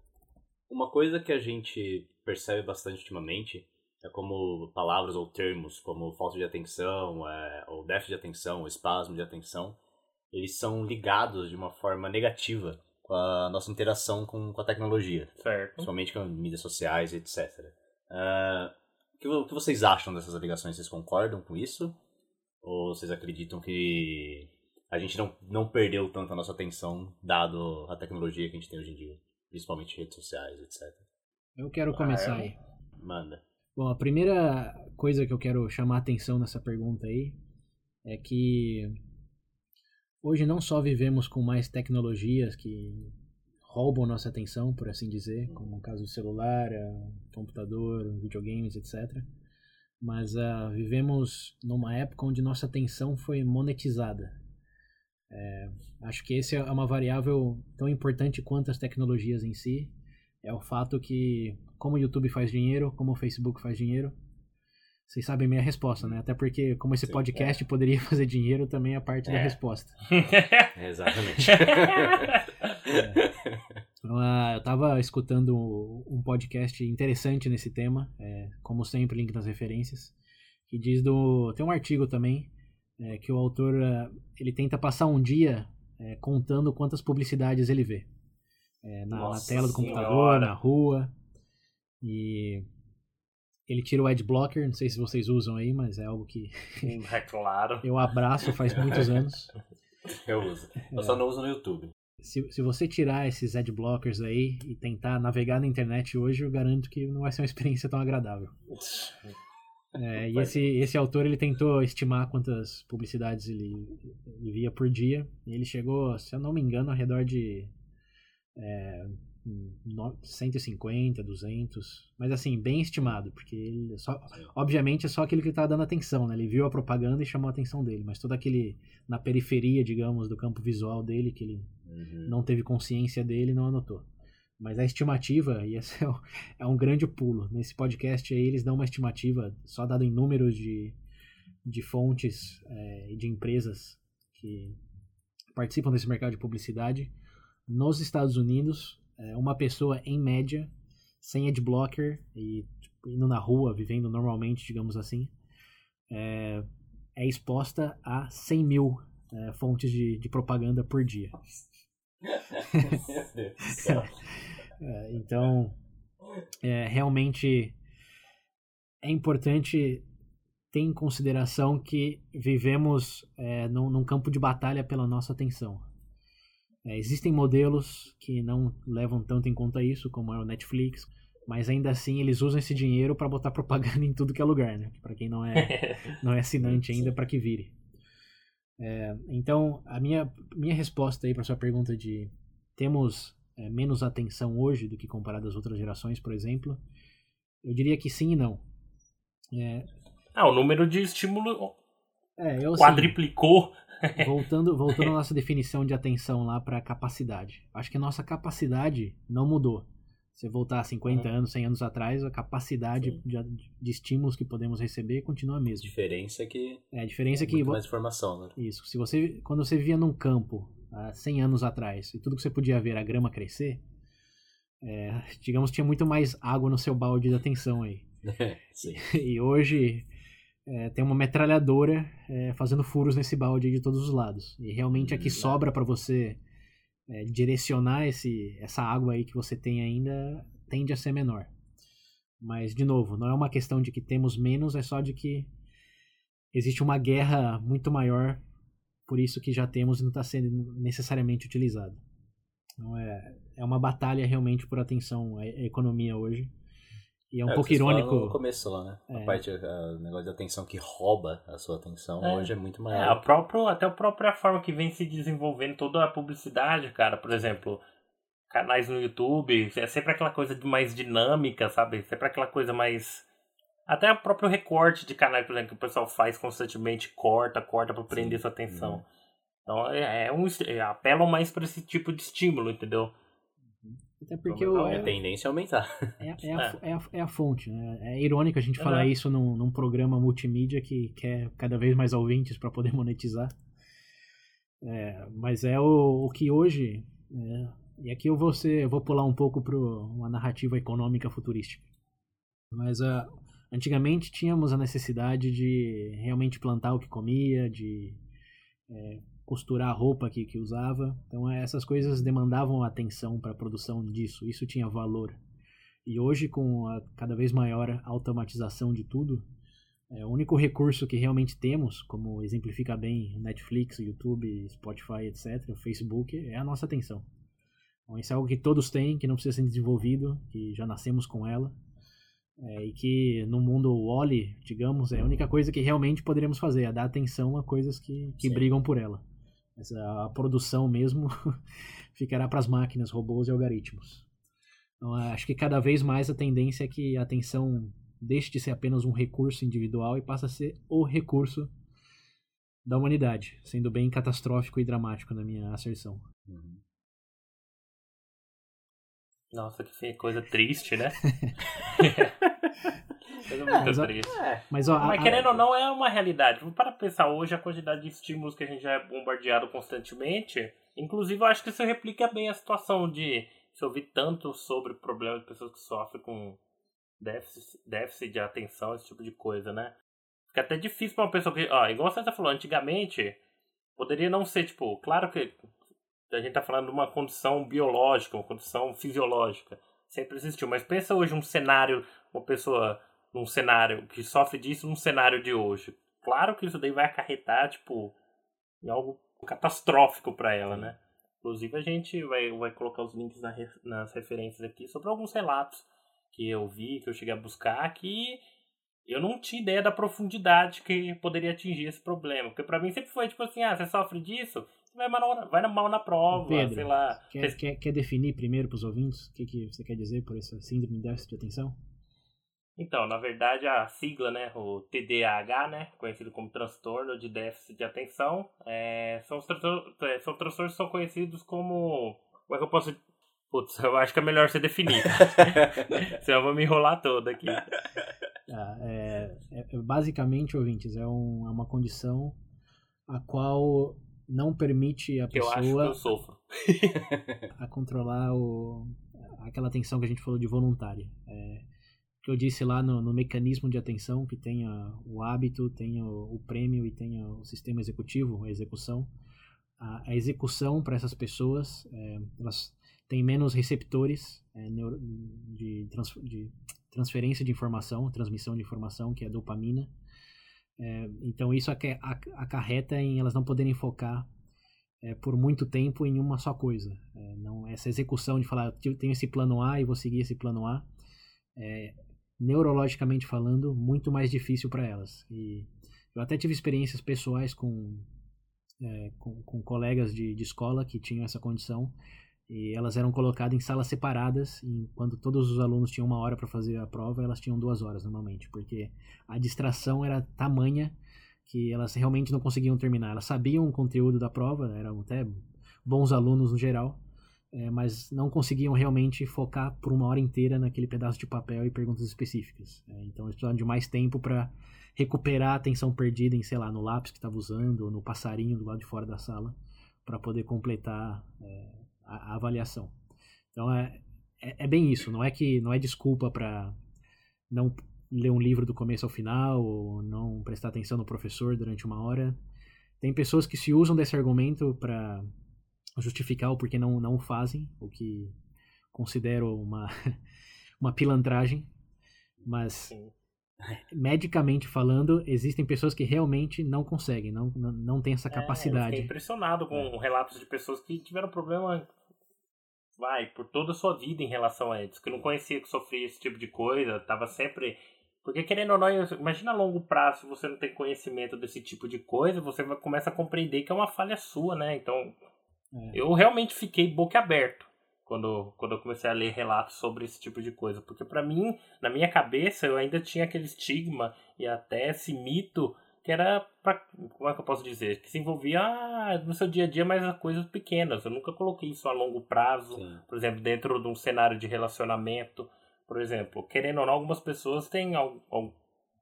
uma coisa que a gente percebe bastante ultimamente é como palavras ou termos como falta de atenção, é, ou déficit de atenção, ou espasmo de atenção, eles são ligados de uma forma negativa com a nossa interação com, com a tecnologia. Certo. Principalmente com mídias sociais, etc. Uh, o, que, o que vocês acham dessas ligações? Vocês concordam com isso? Ou vocês acreditam que a gente não, não perdeu tanto a nossa atenção dado a tecnologia que a gente tem hoje em dia? Principalmente redes sociais, etc. Eu quero começar ah, é? aí. Manda. Bom, a primeira coisa que eu quero chamar a atenção nessa pergunta aí é que hoje não só vivemos com mais tecnologias que roubam nossa atenção, por assim dizer, como o caso do celular, computador, videogames, etc. Mas uh, vivemos numa época onde nossa atenção foi monetizada. É, acho que esse é uma variável tão importante quanto as tecnologias em si. É o fato que, como o YouTube faz dinheiro, como o Facebook faz dinheiro, vocês sabem minha resposta, né? Até porque, como esse Sim, podcast é. poderia fazer dinheiro, também é parte é. da resposta. Exatamente. é. Então, uh, eu estava escutando um podcast interessante nesse tema, é, como sempre, link nas referências, que diz do. Tem um artigo também é, que o autor é, ele tenta passar um dia é, contando quantas publicidades ele vê é, na, na, tela do computador, na rua e ele tira o ad blocker, não sei se vocês usam aí, mas é algo que é claro. eu abraço faz muitos anos. Eu uso. Eu só não uso no YouTube. Se, se você tirar esses ad blockers aí e tentar navegar na internet hoje, eu garanto que não vai ser uma experiência tão agradável. É, e esse, esse autor ele tentou estimar quantas publicidades ele, ele, via por dia. E ele chegou, se eu não me engano, ao redor de é, 150, 200. Mas assim, bem estimado, porque ele só, obviamente é só aquele que estava dando atenção, né? Ele viu a propaganda e chamou a atenção dele. Mas todo aquele na periferia, digamos, do campo visual dele, que ele uhum. não teve consciência dele, não anotou. Mas a estimativa, e esse é, um grande pulo. Nesse podcast aí eles dão uma estimativa, só dado em números de, de fontes é, e é, de empresas que participam desse mercado de publicidade. Nos Estados Unidos, é, uma pessoa em média, sem adblocker e tipo, indo na rua, vivendo normalmente, digamos assim, é, é exposta a 100 mil fontes de, de propaganda por dia. Meu Deus do céu. É, então, é, realmente é importante ter em consideração que vivemos é, num, num, campo de batalha pela nossa atenção. É, existem modelos que não levam tanto em conta isso, como é o Netflix, mas ainda assim eles usam esse dinheiro para botar propaganda em tudo que é lugar, né? Para quem não é não é assinante ainda, para que vire. É, então, a minha, minha resposta aí para sua pergunta de temos é, menos atenção hoje do que comparado às outras gerações, por exemplo, eu diria que sim e não. É, Ah, o número de estímulo É, eu assim, quadriplicou. voltando, voltando à nossa definição de atenção lá para capacidade. Acho que a nossa capacidade não mudou. Se voltar 50 Uhum. anos, 100 anos atrás, a capacidade de, de estímulos que podemos receber continua a A mesma. diferença é que É, a diferença é que muito mais informação, né? Isso. Se você, quando você vivia num campo há 100 anos atrás e tudo que você podia ver a grama crescer, é, digamos, tinha muito mais água no seu balde de atenção aí. Sim. E hoje é, tem uma metralhadora é, fazendo furos nesse balde aí de todos os lados. E realmente a que Hum, sobra para você é, direcionar esse, essa água aí que você tem ainda tende a ser menor. Mas, de novo, não é uma questão de que temos menos, é só de que existe uma guerra muito maior, por isso que já temos e não está sendo necessariamente utilizado. Então é, é uma batalha realmente por atenção à à economia hoje. E é um É, pouco irônico. No começo lá, né? É. A parte, a- o negócio de atenção que rouba a sua atenção É. hoje é muito É, a maior. próprio, até a própria forma que vem se desenvolvendo toda a publicidade, cara. Por exemplo, canais no YouTube, é sempre aquela coisa mais dinâmica, sabe? Sempre aquela coisa mais. Até o próprio recorte de canais, por exemplo, que o pessoal faz constantemente, corta, corta pra prender Sim. sua atenção. Uhum. Então é, é um, é, apelam mais pra esse tipo de estímulo, entendeu? Até porque Então, o, A é, tendência é aumentar. é, é a, é, a, é a fonte, né? É irônico a gente falar isso num, num programa multimídia que quer cada vez mais ouvintes para poder monetizar. É, mas é o, o que hoje. é, e aqui eu vou, ser, eu vou pular um pouco para uma narrativa econômica futurística. Mas ah, antigamente tínhamos a necessidade de realmente plantar o que comia, de é, costurar a roupa que, que usava. Então essas coisas demandavam atenção para a produção disso. Isso tinha valor. E hoje, com a cada vez maior automatização de tudo, é, o único recurso que realmente temos, como exemplifica bem Netflix, YouTube, Spotify, etc., o Facebook, é a nossa atenção. Então, isso é algo que todos têm, que não precisa ser desenvolvido, que já nascemos com ela. É, e que no mundo Wally, digamos, é a única coisa que realmente poderíamos fazer, é dar atenção a coisas que, que Sim. brigam por ela. Mas a, a produção mesmo ficará para as máquinas, robôs e algoritmos. Então, acho que cada vez mais a tendência é que a atenção deixe de ser apenas um recurso individual e passe a ser o recurso da humanidade, sendo bem catastrófico e dramático na minha asserção. Uhum. Nossa, que coisa triste, né? coisa mas muito a- triste. É, Mas, ó, a- Mas a- querendo ou não, é uma realidade. Para pensar hoje, a quantidade de estímulos que a gente já é bombardeado constantemente, inclusive eu acho que isso replica bem a situação de se ouvir tanto sobre problemas de pessoas que sofrem com déficit, déficit de atenção, esse tipo de coisa, né? Fica até difícil pra uma pessoa que, ó, igual você tá falando, antigamente poderia não ser, tipo, claro que a gente tá falando de uma condição biológica, uma condição fisiológica, sempre existiu, mas pensa hoje um cenário, uma pessoa num cenário que sofre disso num cenário de hoje. Claro que isso daí vai acarretar, tipo, em algo catastrófico para ela, né? Inclusive a gente vai, vai colocar os links na nas referências aqui sobre alguns relatos que eu vi, que eu cheguei a buscar, que eu não tinha ideia da profundidade que poderia atingir esse problema. Porque para mim sempre foi tipo assim, ah, você sofre disso, você vai mal, vai mal na prova, Pedro, sei lá. Quer, quer, quer definir primeiro para os ouvintes o que, que você quer dizer por essa síndrome de déficit de atenção? Então, na verdade, a sigla, né, o TDAH, né, conhecido como transtorno de déficit de atenção, é, são, os transtor- é, são transtornos que são conhecidos como... Como é que eu posso... Putz, eu acho que é melhor você definir. Senão eu vou me enrolar todo aqui. Ah, é, é- é- basicamente, ouvintes, é, um- é uma condição a qual não permite a Que eu acho que pessoa eu sofro. a controlar o, aquela atenção que a gente falou de voluntária. É, que eu disse lá no, no mecanismo de atenção, que tem a- o hábito, tem o, prêmio e tem o sistema executivo, a execução. A, a execução para essas pessoas, é, elas têm menos receptores é, neuro- de, trans, de transferência de informação, transmissão de informação, que é a dopamina. É, então isso aca- ac- acarreta em elas não poderem focar é, por muito tempo em uma só coisa. É, não essa execução de falar eu tenho esse plano A e vou seguir esse plano A é neurologicamente falando muito mais difícil para elas. E eu até tive experiências pessoais com é, com, com colegas de, de escola que tinham essa condição E elas eram colocadas em salas separadas, quando todos os alunos tinham uma hora para fazer a prova, elas tinham duas horas normalmente, porque a distração era tamanha que elas realmente não conseguiam terminar. Elas sabiam o conteúdo da prova, eram até bons alunos no geral, é, mas não conseguiam realmente focar por uma hora inteira naquele pedaço de papel e perguntas específicas. É, então eles precisavam de mais tempo para recuperar a atenção perdida em, sei lá, no lápis que estava usando ou no passarinho do lado de fora da sala para poder completar é, a, a, avaliação. Então é, é, é, bem isso, não é que não é desculpa para não ler um livro do começo ao final ou não prestar atenção no professor durante uma hora. Tem pessoas que se usam desse argumento para justificar o porquê não, não o fazem, o que considero uma, uma pilantragem, mas Sim medicamente falando, existem pessoas que realmente não conseguem, não, não, não têm essa capacidade. É, eu impressionado com é. relatos de pessoas que tiveram problema, vai, por toda a sua vida em relação a eles, que não conhecia que sofria esse tipo de coisa, tava sempre. Porque querendo ou não, imagina a longo prazo, você não tem conhecimento desse tipo de coisa, você vai, começa a compreender que é uma falha sua, né? Então, é. eu realmente fiquei boca aberto quando, quando eu comecei a ler relatos sobre esse tipo de coisa. Porque para mim, na minha cabeça, eu ainda tinha aquele estigma e até esse mito que era pra, como é que eu posso dizer que se envolvia ah, no seu dia a dia mais coisas pequenas eu nunca coloquei isso a longo prazo Sim. por exemplo dentro de um cenário de relacionamento por exemplo querendo ou não algumas pessoas têm algo,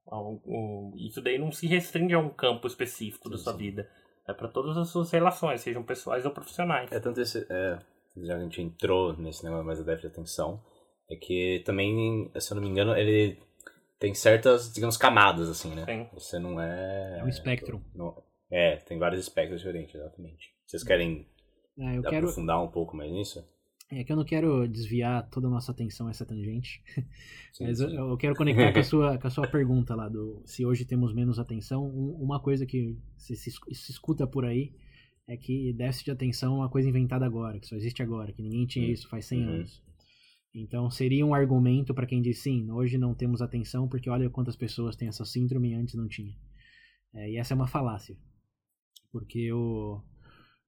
algo, isso daí não se restringe a um campo específico sim, da sua sim. vida é para todas as suas relações sejam pessoais ou profissionais é tanto esse é já a gente entrou nesse negócio mais da déficit de atenção, é que também, se eu não me engano, ele tem certas, digamos, camadas, assim, né? Sim. Você não é... É um espectro. Não, é, tem vários espectros diferentes, exatamente. Vocês querem é, eu aprofundar quero... um pouco mais nisso? É que eu não quero desviar toda a nossa atenção a essa tangente, sim, mas. Eu, eu, quero conectar com a, sua, com a sua pergunta lá do se hoje temos menos atenção. uma coisa que se, se, se escuta por aí é que déficit de atenção é uma coisa inventada agora, que só existe agora, que ninguém tinha isso faz 100 uhum. anos. Então seria um argumento para quem diz sim, hoje não temos atenção porque olha quantas pessoas têm essa síndrome e antes não tinha. É, e essa é uma falácia. Porque o,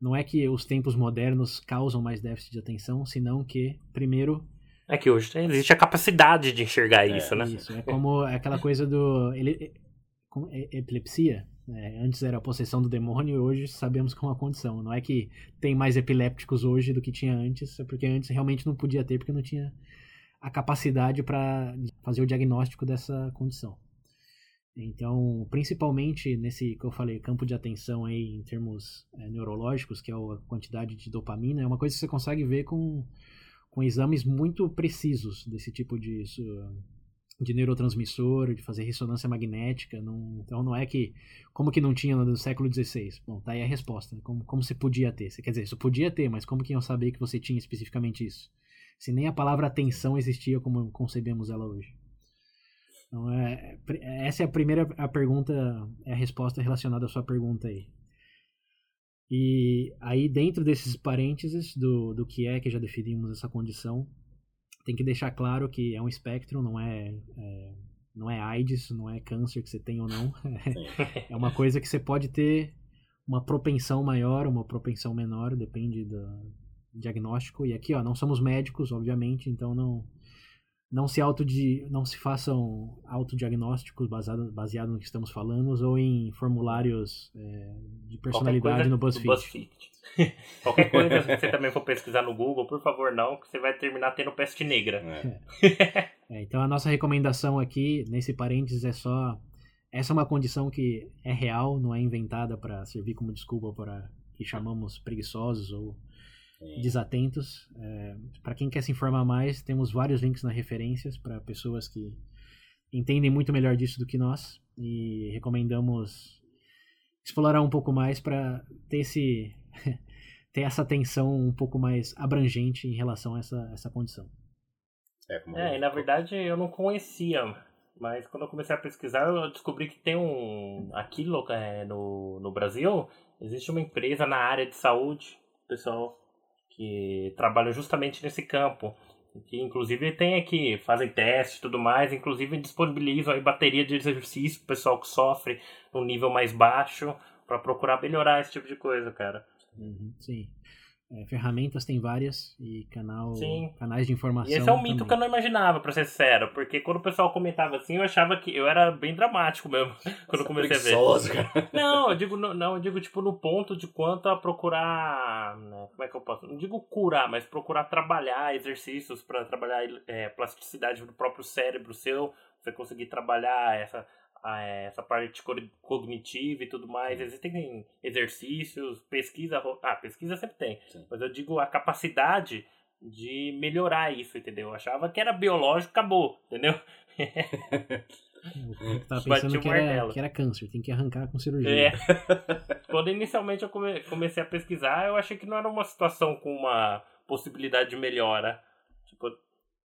não é que os tempos modernos causam mais déficit de atenção, senão que, primeiro. É que hoje existe a capacidade de enxergar é, isso, né? Isso, é como aquela coisa do. Ele, epilepsia, é, antes era a possessão do demônio e hoje sabemos que é uma condição. Não é que tem mais epilépticos hoje do que tinha antes, é porque antes realmente não podia ter, porque não tinha a capacidade para fazer o diagnóstico dessa condição. Então, principalmente nesse que eu falei, campo de atenção aí em termos é, neurológicos, que é a quantidade de dopamina, é uma coisa que você consegue ver com, com exames muito precisos desse tipo de de neurotransmissor, de fazer ressonância magnética. Não, então não é que. Como que não tinha no século XVI? Bom, tá aí a resposta. Né? Como, como você podia ter? Você, quer dizer, isso podia ter, mas como que iam saber que você tinha especificamente isso? Se nem a palavra atenção existia como concebemos ela hoje. Então, é, essa é a primeira a pergunta, é a resposta relacionada à sua pergunta aí. E aí, dentro desses parênteses do, do que é que já definimos essa condição, tem que deixar claro que é um espectro, não é, é, não é AIDS, não é câncer que você tem ou não. é uma coisa que você pode ter uma propensão maior, uma propensão menor, depende do diagnóstico. E aqui, ó, não somos médicos, obviamente, então não não se auto não se façam autodiagnósticos baseados baseado no que estamos falando ou em formulários é, de personalidade no BuzzFeed. BuzzFeed. Qualquer coisa que você também for pesquisar no Google, por favor, não, que você vai terminar tendo peste negra. É. é, então a nossa recomendação aqui, nesse parênteses, é só essa é uma condição que é real, não é inventada para servir como desculpa para que chamamos preguiçosos ou desatentos. É, para quem quer se informar mais, temos vários links nas referências para pessoas que entendem muito melhor disso do que nós e recomendamos explorar um pouco mais para ter esse ter essa atenção um pouco mais abrangente em relação a essa, essa condição. É, é e na verdade eu não conhecia, mas quando eu comecei a pesquisar eu descobri que tem um aqui é, no, no Brasil existe uma empresa na área de saúde, pessoal que trabalham justamente nesse campo. Que inclusive tem aqui, fazem testes e tudo mais, inclusive disponibilizam aí bateria de exercício pro pessoal que sofre num nível mais baixo para procurar melhorar esse tipo de coisa, cara. Uhum, sim. É, ferramentas tem várias e canal, Sim. canais de informação. E esse é um mito também. que eu não imaginava, pra ser sincero. Porque quando o pessoal comentava assim, eu achava que eu era bem dramático mesmo. Quando eu comecei a ver. Não, eu digo, no- não, eu digo tipo no ponto de quanto a procurar, né, como é que eu posso, não digo curar, mas procurar trabalhar exercícios para trabalhar é, plasticidade do próprio cérebro seu, você conseguir trabalhar essa essa parte co- cognitiva e tudo mais. Existem exercícios, pesquisa, ah, pesquisa sempre tem, Sim. mas eu digo a capacidade de melhorar isso, entendeu? Eu achava que era biológico, acabou, entendeu? Eu tava pensando que era, que era câncer, tem que arrancar com cirurgia. É. Quando inicialmente eu come- comecei a pesquisar, eu achei que não era uma situação com uma possibilidade de melhora. Tipo,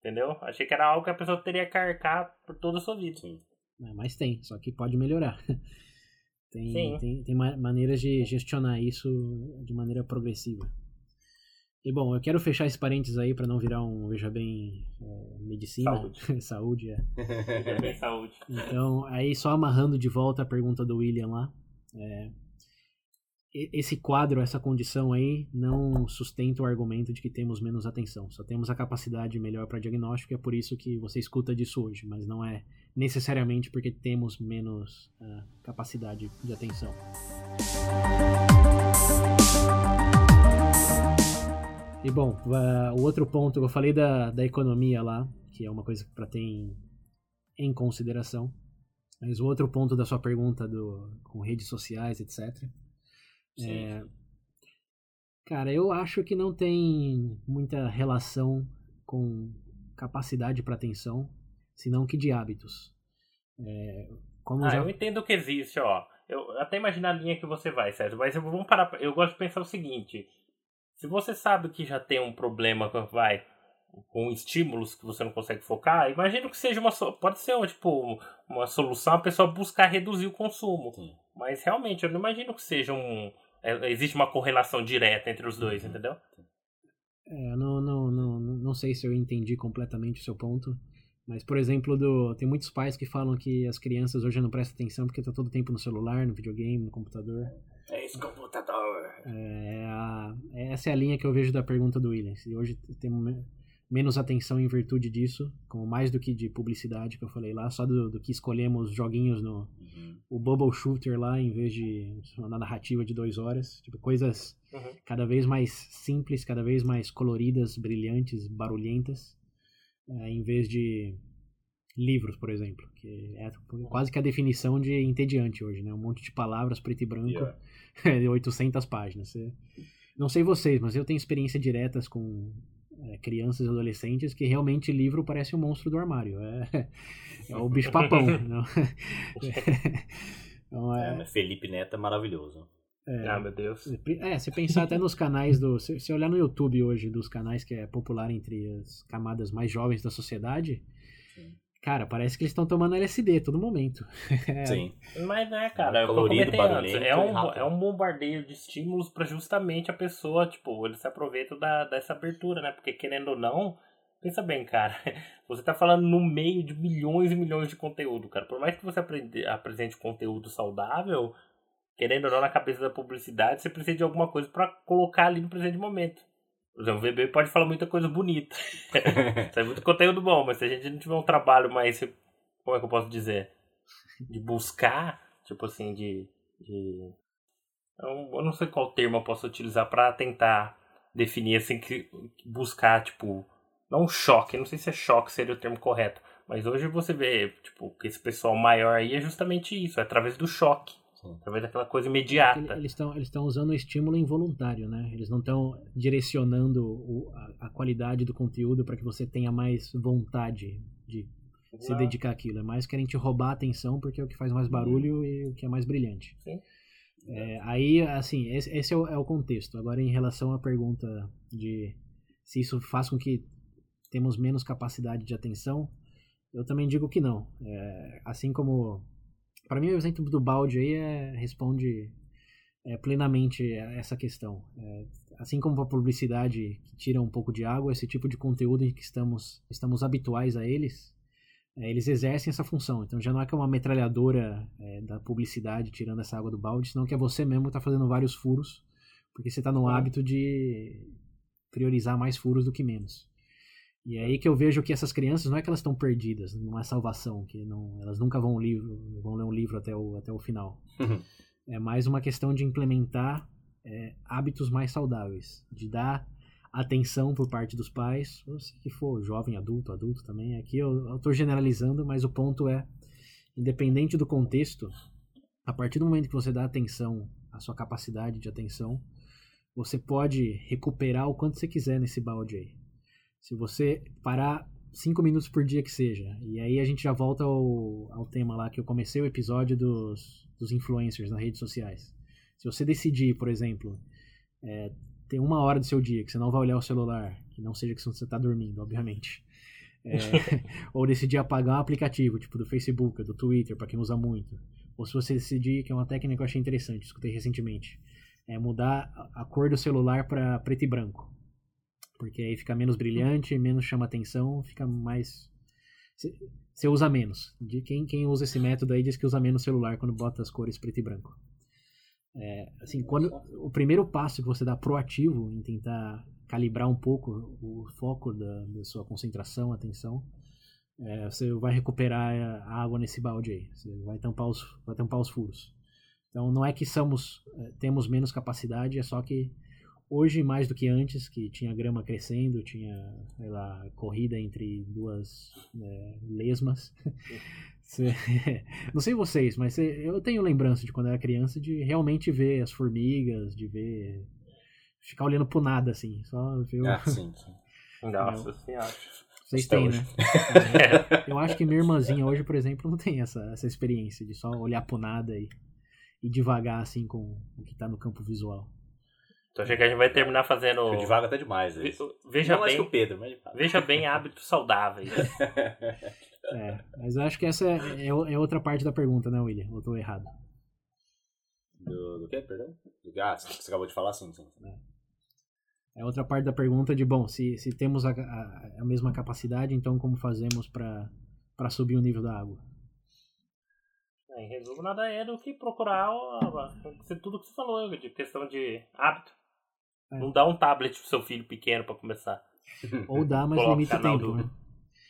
entendeu? Achei que era algo que a pessoa teria que arcar por toda a sua vida. Sim. É, mas tem, só que pode melhorar. Tem, Sim. tem, tem ma- maneiras de gestionar isso de maneira progressiva. E bom, eu quero fechar esse parênteses aí para não virar um, veja bem, é, medicina. Saúde. Saúde, é. Veja bem, saúde. Então, aí só amarrando de volta a pergunta do William lá. é, esse quadro, essa condição aí, não sustenta o argumento de que temos menos atenção. Só temos a capacidade melhor para diagnóstico, e é por isso que você escuta disso hoje, mas não é necessariamente porque temos menos ah, capacidade de atenção. E bom, ah, o outro ponto, eu falei da, da economia lá, que é uma coisa para ter em, em consideração. Mas o outro ponto da sua pergunta do, com redes sociais, etc. É, cara, eu acho que não tem muita relação com capacidade para atenção, senão que de hábitos. É, como Ah, já- eu entendo que existe, ó. Eu até imagino a linha que você vai, Sérgio, mas eu vamos parar. Eu gosto de pensar o seguinte: se você sabe que já tem um problema com- vai com estímulos que você não consegue focar, imagino que seja uma pode ser tipo uma solução a pessoa buscar reduzir o consumo. Sim. Mas realmente eu não imagino que seja um é, existe uma correlação direta entre os dois, Uhum. entendeu? É, eu não, não, não, não sei se eu entendi completamente o seu ponto. Mas, por exemplo, do, tem muitos pais que falam que as crianças hoje não prestam atenção porque tá todo tempo no celular, no videogame, no computador. É esse computador. É a- essa é a linha que eu vejo da pergunta do Williams. E hoje temos me- menos atenção em virtude disso, como mais do que de publicidade que eu falei lá, só do, do que escolhemos joguinhos no Uhum. o Bubble Shooter lá, em vez de uma narrativa de duas horas. Tipo, coisas Uhum. cada vez mais simples, cada vez mais coloridas, brilhantes, barulhentas, eh, em vez de livros, por exemplo, que é quase que a definição de entediante hoje, né? Um monte de palavras preto e branco, Yeah. de 800 páginas. Não sei vocês, mas eu tenho experiência diretas com eh, crianças e adolescentes que realmente livro parece um monstro do armário. É, é o bicho papão. não? Então, É, é, Felipe Neto é maravilhoso. Ah, meu Deus. é, se pensar até nos canais do. Se, se olhar no YouTube hoje, dos canais que é popular entre as camadas mais jovens da sociedade, Sim. Cara, parece que eles estão tomando LSD a todo momento. É, Sim. Mas é, cara, é Colorido, barulhento É um, rápido. é um bombardeio de estímulos pra justamente a pessoa, tipo, ele se aproveita da, dessa abertura, né? Porque querendo ou não, pensa bem, cara, você tá falando no meio de milhões e milhões de conteúdo, cara. Por mais que você aprende- apresente conteúdo saudável, querendo ou não, na cabeça da publicidade, você precisa de alguma coisa pra colocar ali no presente momento. O VB pode falar muita coisa bonita. Sai muito conteúdo bom, mas se a gente não tiver um trabalho mais. Como é que eu posso dizer? De buscar, tipo assim, de. de eu, não sei qual termo eu posso utilizar pra tentar definir assim, que buscar, tipo. Não um choque, não sei se é choque seria o termo correto. Mas hoje você vê, tipo, que esse pessoal maior aí é justamente isso, é através do choque. Através daquela coisa Ele- imediata. Eles estão eles estão usando o estímulo involuntário, né? Eles não estão direcionando o- a, a qualidade do conteúdo para que você tenha mais vontade de se dedicar àquilo. É mais querem te roubar a atenção porque é o que faz mais barulho e o que é mais brilhante. Sim. É, aí, assim, esse, esse é, o, é o contexto. Agora, em relação à pergunta de se isso faz com que temos menos capacidade de atenção, eu também digo que não. É, assim como, para mim, o exemplo do balde aí é, responde é, plenamente essa questão. É, assim como a publicidade que tira um pouco de água, esse tipo de conteúdo em que estamos, estamos habituais a eles, é, eles exercem essa função. Então já não é que é uma metralhadora é, da publicidade tirando essa água do balde, senão que é você mesmo que está fazendo vários furos, Porque você está no hábito de priorizar mais furos do que menos. E é aí que eu vejo que essas crianças não é que elas estão perdidas, não é salvação, que não, elas nunca vão, livro, vão ler um livro até o, até o final. Uhum. É mais uma questão de implementar é, hábitos mais saudáveis, de dar atenção por parte dos pais, ou se que for jovem, adulto, adulto também. Aqui eu estou generalizando, mas o ponto é, independente do contexto, a partir do momento que você dá atenção, a sua capacidade de atenção, você pode recuperar o quanto você quiser nesse balde aí. Se você parar cinco minutos por dia que seja, e aí a gente já volta ao, ao tema lá que eu comecei o episódio dos, dos influencers nas redes sociais. Se você decidir, por exemplo, é, ter uma hora do seu dia que você não vai olhar o celular, que não seja que você está dormindo, obviamente. É, ou decidir apagar um aplicativo, tipo do Facebook, do Twitter, para quem usa muito. Ou se você decidir, que é uma técnica que eu achei interessante, escutei recentemente, é mudar a cor do celular para preto e branco. Porque aí fica menos brilhante, menos chama atenção, fica mais. Você usa menos. De quem, quem usa esse método aí diz que usa menos celular quando bota as cores preto e branco. É, assim, quando o primeiro passo que você dá proativo em tentar calibrar um pouco o foco da, da sua concentração, atenção, é, você vai recuperar a água nesse balde aí. Você vai tampar os, vai tampar os furos. Então não é que somos, é, temos menos capacidade, é só que hoje mais do que antes, que tinha grama crescendo, tinha sei lá, corrida entre duas é, lesmas. não sei vocês, mas eu tenho lembrança de quando eu era criança de realmente ver as formigas, de ver. ficar olhando pro nada, assim. Só ver. Ah, sim, sim. Nossa senhora. Vocês têm, né? eu acho que minha irmãzinha hoje, por exemplo, não tem essa, essa experiência de só olhar pro nada e, e devagar, assim, com o que tá no campo visual. Então achei que a gente vai terminar fazendo. Eu devago até demais. Ve, veja não bem. Mais que o Pedro, mas... Veja bem hábitos saudáveis. é, mas eu acho que essa é, é, outra parte da pergunta, né, William? Ou eu tô errado? Do, do que, perdão? Do, ah, você acabou de falar sim, sim. É. É outra parte da pergunta de, bom, se, se temos a, a, a mesma capacidade, então como fazemos para subir o nível da água? Em resumo, nada é do que procurar tudo que você falou, de questão de hábito. É. Não dá um tablet pro seu filho pequeno para começar. Ou dá, mas limita o tempo, do... né?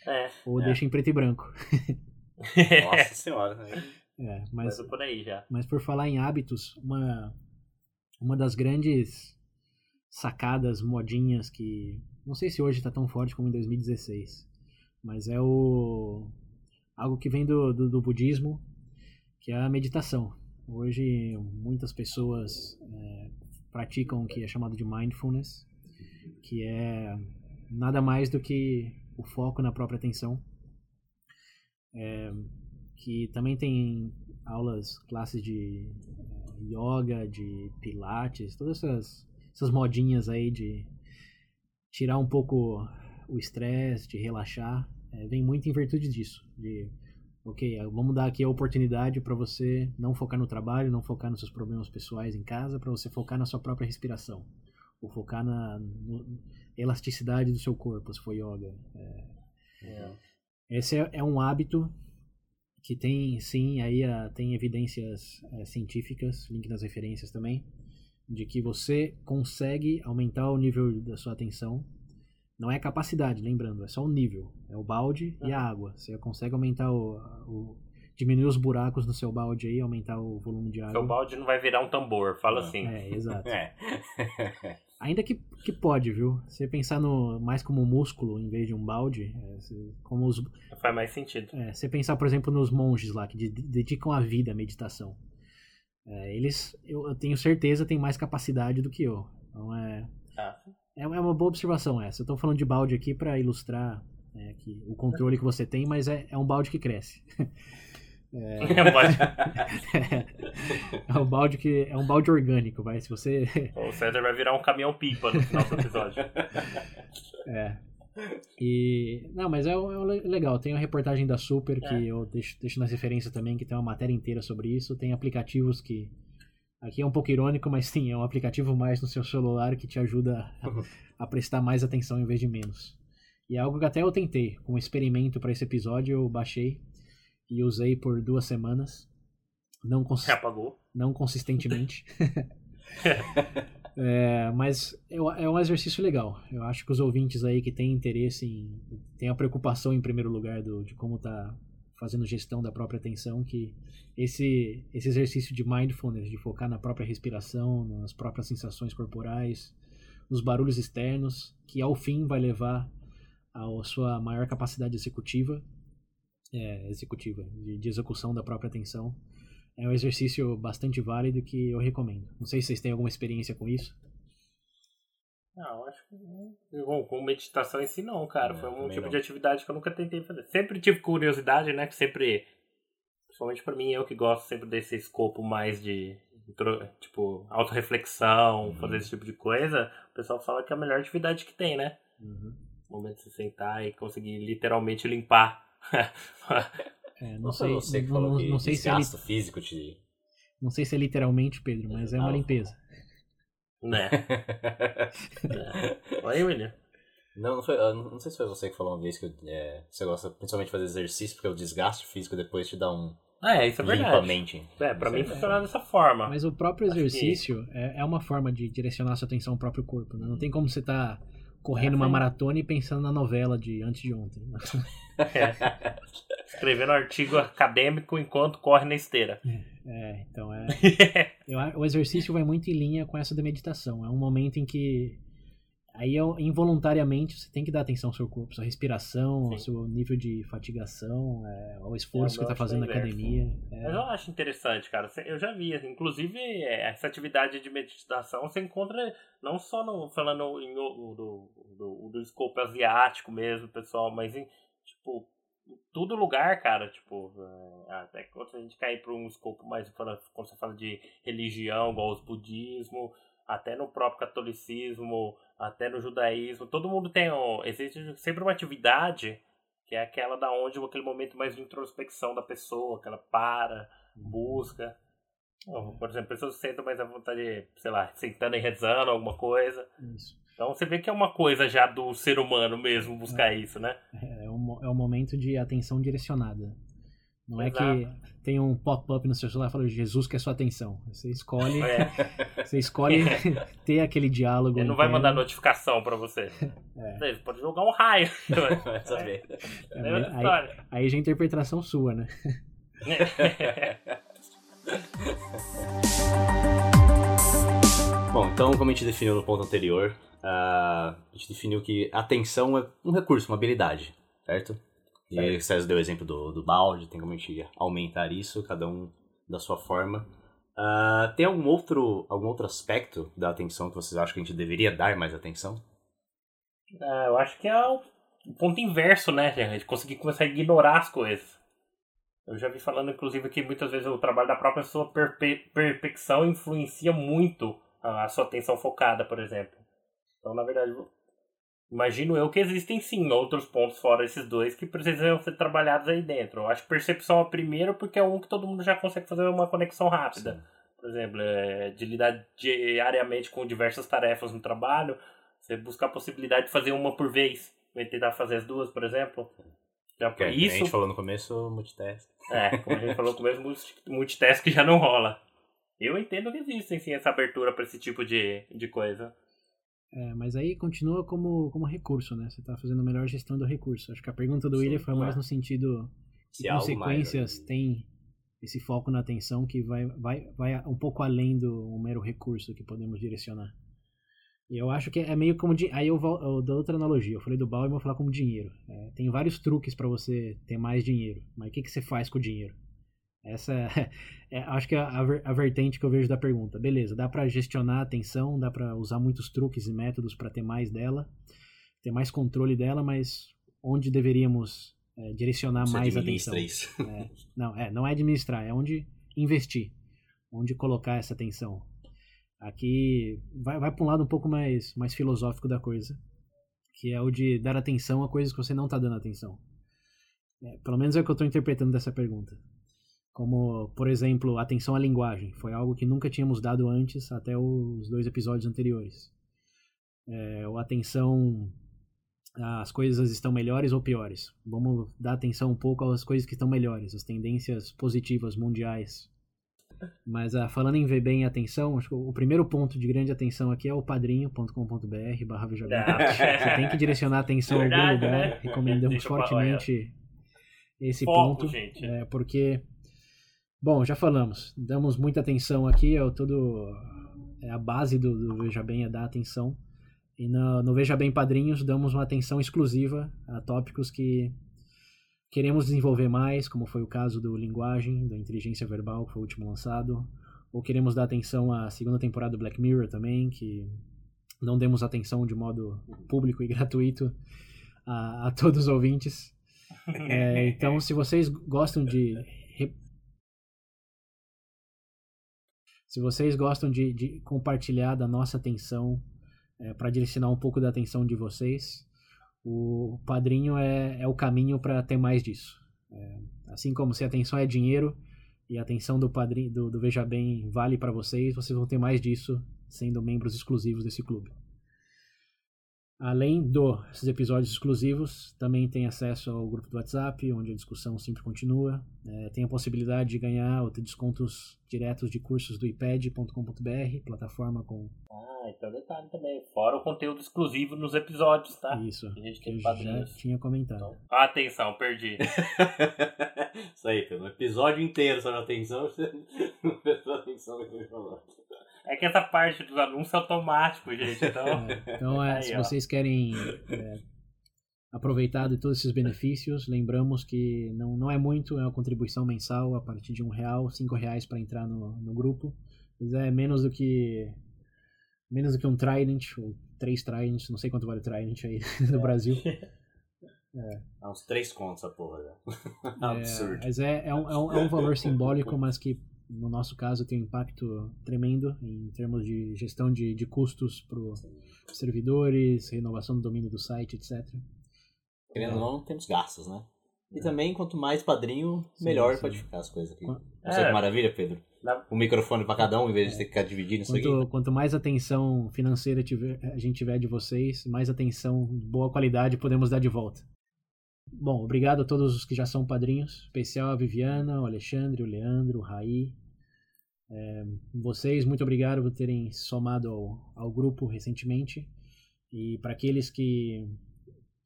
É. Ou é. deixa em preto e branco. Nossa senhora. É, mas, por aí já. mas por falar em hábitos, uma, uma das grandes sacadas, modinhas que. Não sei se hoje está tão forte como em 2016. Mas é o. Algo que vem do, do, do budismo, que é a meditação. Hoje muitas pessoas é, praticam o que é chamado de mindfulness, que é nada mais do que o foco na própria atenção. É, que também tem aulas, classes de uh, yoga, de pilates, todas essas essas modinhas aí de tirar um pouco o estresse, de relaxar, é, vem muito em virtude disso. De, ok, vamos dar aqui a oportunidade para você não focar no trabalho, não focar nos seus problemas pessoais em casa, para você focar na sua própria respiração. Ou focar na no, elasticidade do seu corpo, se for yoga. É, é. Esse é, é, um hábito que tem, sim, aí a, tem evidências é, científicas, link nas referências também, de que você consegue aumentar o nível da sua atenção. Não é capacidade, lembrando, é só o nível. É o balde e a água. Você consegue aumentar o, o diminuir os buracos no seu balde aí, aumentar o volume de água. Seu balde não vai virar um tambor, fala assim. É, exato. É. Ainda que, que pode, viu? Você pensar no mais como músculo em vez de um balde, é, como os faz mais sentido. É, você pensar, por exemplo, nos monges lá que dedicam a vida à meditação. É, eles, eu, eu, tenho certeza, têm mais capacidade do que eu. Então é, ah. É, é, uma boa observação essa. Eu estou falando de balde aqui para ilustrar é, que, o controle que você tem, mas é, é um balde que cresce. É, é, um balde que é um balde orgânico, vai. Se você. O César vai virar um caminhão pipa no final do episódio. É. E. Não, mas é, é legal. Tem a reportagem da Super que é. eu deixo, deixo nas referências também, que tem uma matéria inteira sobre isso. Tem aplicativos que. Aqui é um pouco irônico, mas sim, é um aplicativo mais no seu celular que te ajuda a, a prestar mais atenção em vez de menos. E é algo que até eu tentei. Com um experimento para esse episódio, eu baixei e usei por duas semanas. Não, cons Apagou. não consistentemente. É, mas é, é um exercício legal. Eu acho que os ouvintes aí que têm interesse em. têm a preocupação em primeiro lugar do, de como tá fazendo gestão da própria atenção, que esse, esse exercício de mindfulness, de focar na própria respiração, nas próprias sensações corporais, nos barulhos externos, que ao fim vai levar à sua maior capacidade executiva, é, executiva, de, de execução da própria atenção, é um exercício bastante válido que eu recomendo. Não sei se vocês têm alguma experiência com isso. Não, acho que bom, com meditação em si não, cara. Não, Foi um tipo não. de atividade que eu nunca tentei fazer. Sempre tive curiosidade, né? Que sempre, principalmente pra mim, eu que gosto sempre desse escopo mais de tipo autorreflexão, Uhum. fazer esse tipo de coisa. O pessoal fala que é a melhor atividade que tem, né? Uhum. O momento de se sentar e conseguir literalmente limpar. É, não, Não sei, não, falou não- que não sei se é, li- físico te... não sei se é literalmente, Pedro, mas é uma Ah, limpeza. Né? É. Oi, William. Não, não, foi, não sei se foi você que falou uma vez que é, você gosta principalmente de fazer exercício porque o desgaste físico depois te dá um É, isso é limpa a verdade. mente. É, pra Isso mim é- funciona dessa forma. Mas o próprio Acho que- exercício é, é uma forma de direcionar sua atenção ao próprio corpo. Né? Não tem como você estar correndo É, uma maratona e pensando na novela de antes de ontem. né? É. Escrevendo artigo acadêmico enquanto corre na esteira. É, então é. eu o exercício vai muito em linha com essa da meditação. É um momento em que. Aí é involuntariamente você tem que dar atenção ao seu corpo, sua respiração, ao Sim. seu nível de fatigação, é, ao esforço É, que eu tá acho fazendo na inverso. academia. É, Mas eu acho interessante, cara. Eu já vi, assim, inclusive, é, essa atividade de meditação você encontra não só no, falando em, o- do, do, do escopo asiático mesmo, pessoal, mas em, tipo, todo lugar, cara, tipo, é, até quando a gente cair para um escopo mais, quando você fala de religião, igual os budismo, até no próprio catolicismo, até no judaísmo, todo mundo tem, existe sempre uma atividade que é aquela da onde aquele momento mais de introspecção da pessoa, que ela para, busca. Então, Por exemplo, pessoas sentem mais à vontade, sei lá, sentando e rezando alguma coisa. isso. Então você vê que é uma coisa já do ser humano mesmo buscar isso, né? É um, é um momento de atenção direcionada. Não é Exato. que tem um pop-up no seu celular falando Jesus quer sua atenção. Você escolhe, É, você escolhe ter aquele diálogo. ele não vai mandar notificação pra você. É. Você pode jogar um raio. Vai saber. É, É outra aí, aí já é interpretação sua, né? Bom, então como a gente definiu no ponto anterior, ah, a gente definiu que atenção é um recurso, uma habilidade, certo? E aí, o César deu o exemplo do, do balde, tem como a gente aumentar isso, cada um da sua forma. Ah, tem algum outro, algum outro aspecto da atenção que vocês acham que a gente deveria dar mais atenção? É, eu acho que é o ponto inverso, né, gente? Conseguir começar a ignorar as coisas. Eu já vi falando, inclusive, que muitas vezes o trabalho da própria sua perpe perfeição influencia muito a, a sua atenção focada, por exemplo. Então, na verdade, imagino eu que existem sim outros pontos fora esses dois que precisam ser trabalhados aí dentro. Eu acho que percepção é o primeiro porque é um que todo mundo já consegue fazer uma conexão rápida. Por exemplo, é, de lidar diariamente com diversas tarefas no trabalho, você buscar a possibilidade de fazer uma por vez, de tentar fazer as duas, por exemplo. Já, Que é, que nem a isso gente falou no começo, multitask. é, como a gente falou, com o mesmo multi- multitask já não rola. Eu entendo que existe, sim, essa abertura para esse tipo de, de coisa. É, mas aí continua como, como recurso, né? Você tá fazendo a melhor gestão do recurso. Acho que a pergunta do Sim, William foi mais é. no sentido Se que algo mais, consequências né? tem esse foco na atenção que vai, vai, vai um pouco além do um mero recurso que podemos direcionar. E eu acho que é meio como. Aí eu, eu dou outra analogia. Eu falei do Bauer, mas vou falar como dinheiro. É, tem vários truques para você ter mais dinheiro. Mas o que, que você faz com o dinheiro? Essa é, é- acho que é a, a vertente que eu vejo da pergunta. Beleza, dá para gestionar a atenção, dá para usar muitos truques e métodos para ter mais dela, ter mais controle dela, mas onde deveríamos é, direcionar Você mais atenção? isso. É, não, é, não é administrar, é onde investir, onde colocar essa atenção. Aqui vai, vai para um lado um pouco mais, mais filosófico da coisa, que é o de dar atenção a coisas que você não está dando atenção. É, pelo menos é o que eu estou interpretando dessa pergunta. Como, por exemplo, atenção à linguagem. Foi algo que nunca tínhamos dado antes, até os dois episódios anteriores. É, ou atenção as coisas estão melhores ou piores. Vamos dar atenção um pouco às coisas que estão melhores, as tendências positivas mundiais. Mas uh, falando em ver bem atenção, acho que o primeiro ponto de grande atenção aqui é o padrinho.com.br barra Você tem que direcionar atenção Verdade, a algum lugar. Né? Recomendamos fortemente esse Foco, ponto. Gente. É, porque, bom, já falamos, damos muita atenção aqui, é todo é a base do, do Veja Bem é dar atenção. E no, no Veja Bem Padrinhos damos uma atenção exclusiva a tópicos que queremos desenvolver mais, como foi o caso do Linguagem, da Inteligência Verbal, que foi o último lançado. Ou queremos dar atenção à segunda temporada do Black Mirror também, que não demos atenção de modo público e gratuito a, a todos os ouvintes. É, então, se vocês gostam de. Se vocês gostam de, de compartilhar da nossa atenção é, para direcionar um pouco da atenção de vocês, o padrinho é, é o caminho para ter mais disso. É, assim como se a atenção é dinheiro e a atenção do padrinho do, do Veja Bem vale para vocês, vocês vão ter mais disso sendo membros exclusivos desse clube. Além dos episódios exclusivos, também tem acesso ao grupo do WhatsApp, onde a discussão sempre continua. É, tem a possibilidade de ganhar ou ter descontos diretos de cursos do ipad.com.br, plataforma com. Ah, então detalhe também. Fora o conteúdo exclusivo nos episódios, tá? Isso. A gente tem já tinha comentado. Então, atenção, perdi. Isso aí, pelo episódio inteiro sobre atenção, você não prestou atenção no que ele falou. É que essa parte dos anúncios é automático, gente. Então, é, então é, aí, se ó. vocês querem é, aproveitar de todos esses benefícios, lembramos que não, não é muito, é uma contribuição mensal a partir de um real, cinco reais para entrar no, no grupo. Mas é menos do que menos do que um Trident, ou três Tridents, não sei quanto vale o Trident aí no é. Brasil. É. Há uns três contos a porra, né? É, Absurdo. Mas é, é, um, é, um, é um valor simbólico, mas que no nosso caso, tem um impacto tremendo em termos de gestão de, de custos para os servidores, renovação do domínio do site, etc. Querendo ou não, temos gastos, né? E também, quanto mais padrinho, melhor sim, pode ficar as coisas aqui. Não sei é. que maravilha, Pedro. O microfone para cada um, em vez de ter que ficar dividindo isso quanto, aqui. Quanto mais atenção financeira tiver, a gente tiver de vocês, mais atenção de boa qualidade podemos dar de volta. Bom, obrigado a todos os que já são padrinhos, especial a Viviana, o Alexandre, o Leandro, o Raí. É, vocês, muito obrigado por terem somado ao, ao grupo recentemente. E para aqueles que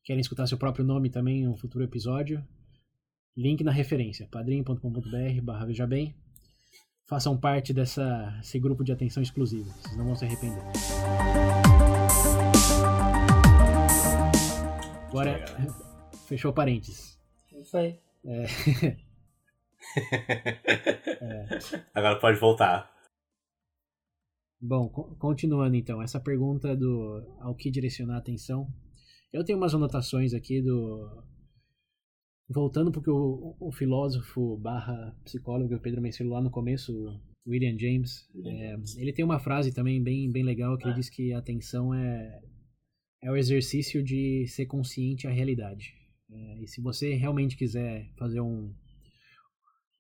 querem escutar seu próprio nome também em um futuro episódio, link na referência, padrim.com.br barra veja bem. Façam parte desse grupo de atenção exclusivo, vocês não vão se arrepender. Agora, Fechou parênteses. Isso aí. É. é. Agora pode voltar. Bom, continuando então, essa pergunta do ao que direcionar a atenção. Eu tenho umas anotações aqui do. Voltando porque o, o filósofo barra psicólogo Pedro mencionou lá no começo, o William James, é, ele tem uma frase também bem, bem legal que ele diz que a atenção é, é o exercício de ser consciente à realidade. É, e se você realmente quiser fazer um,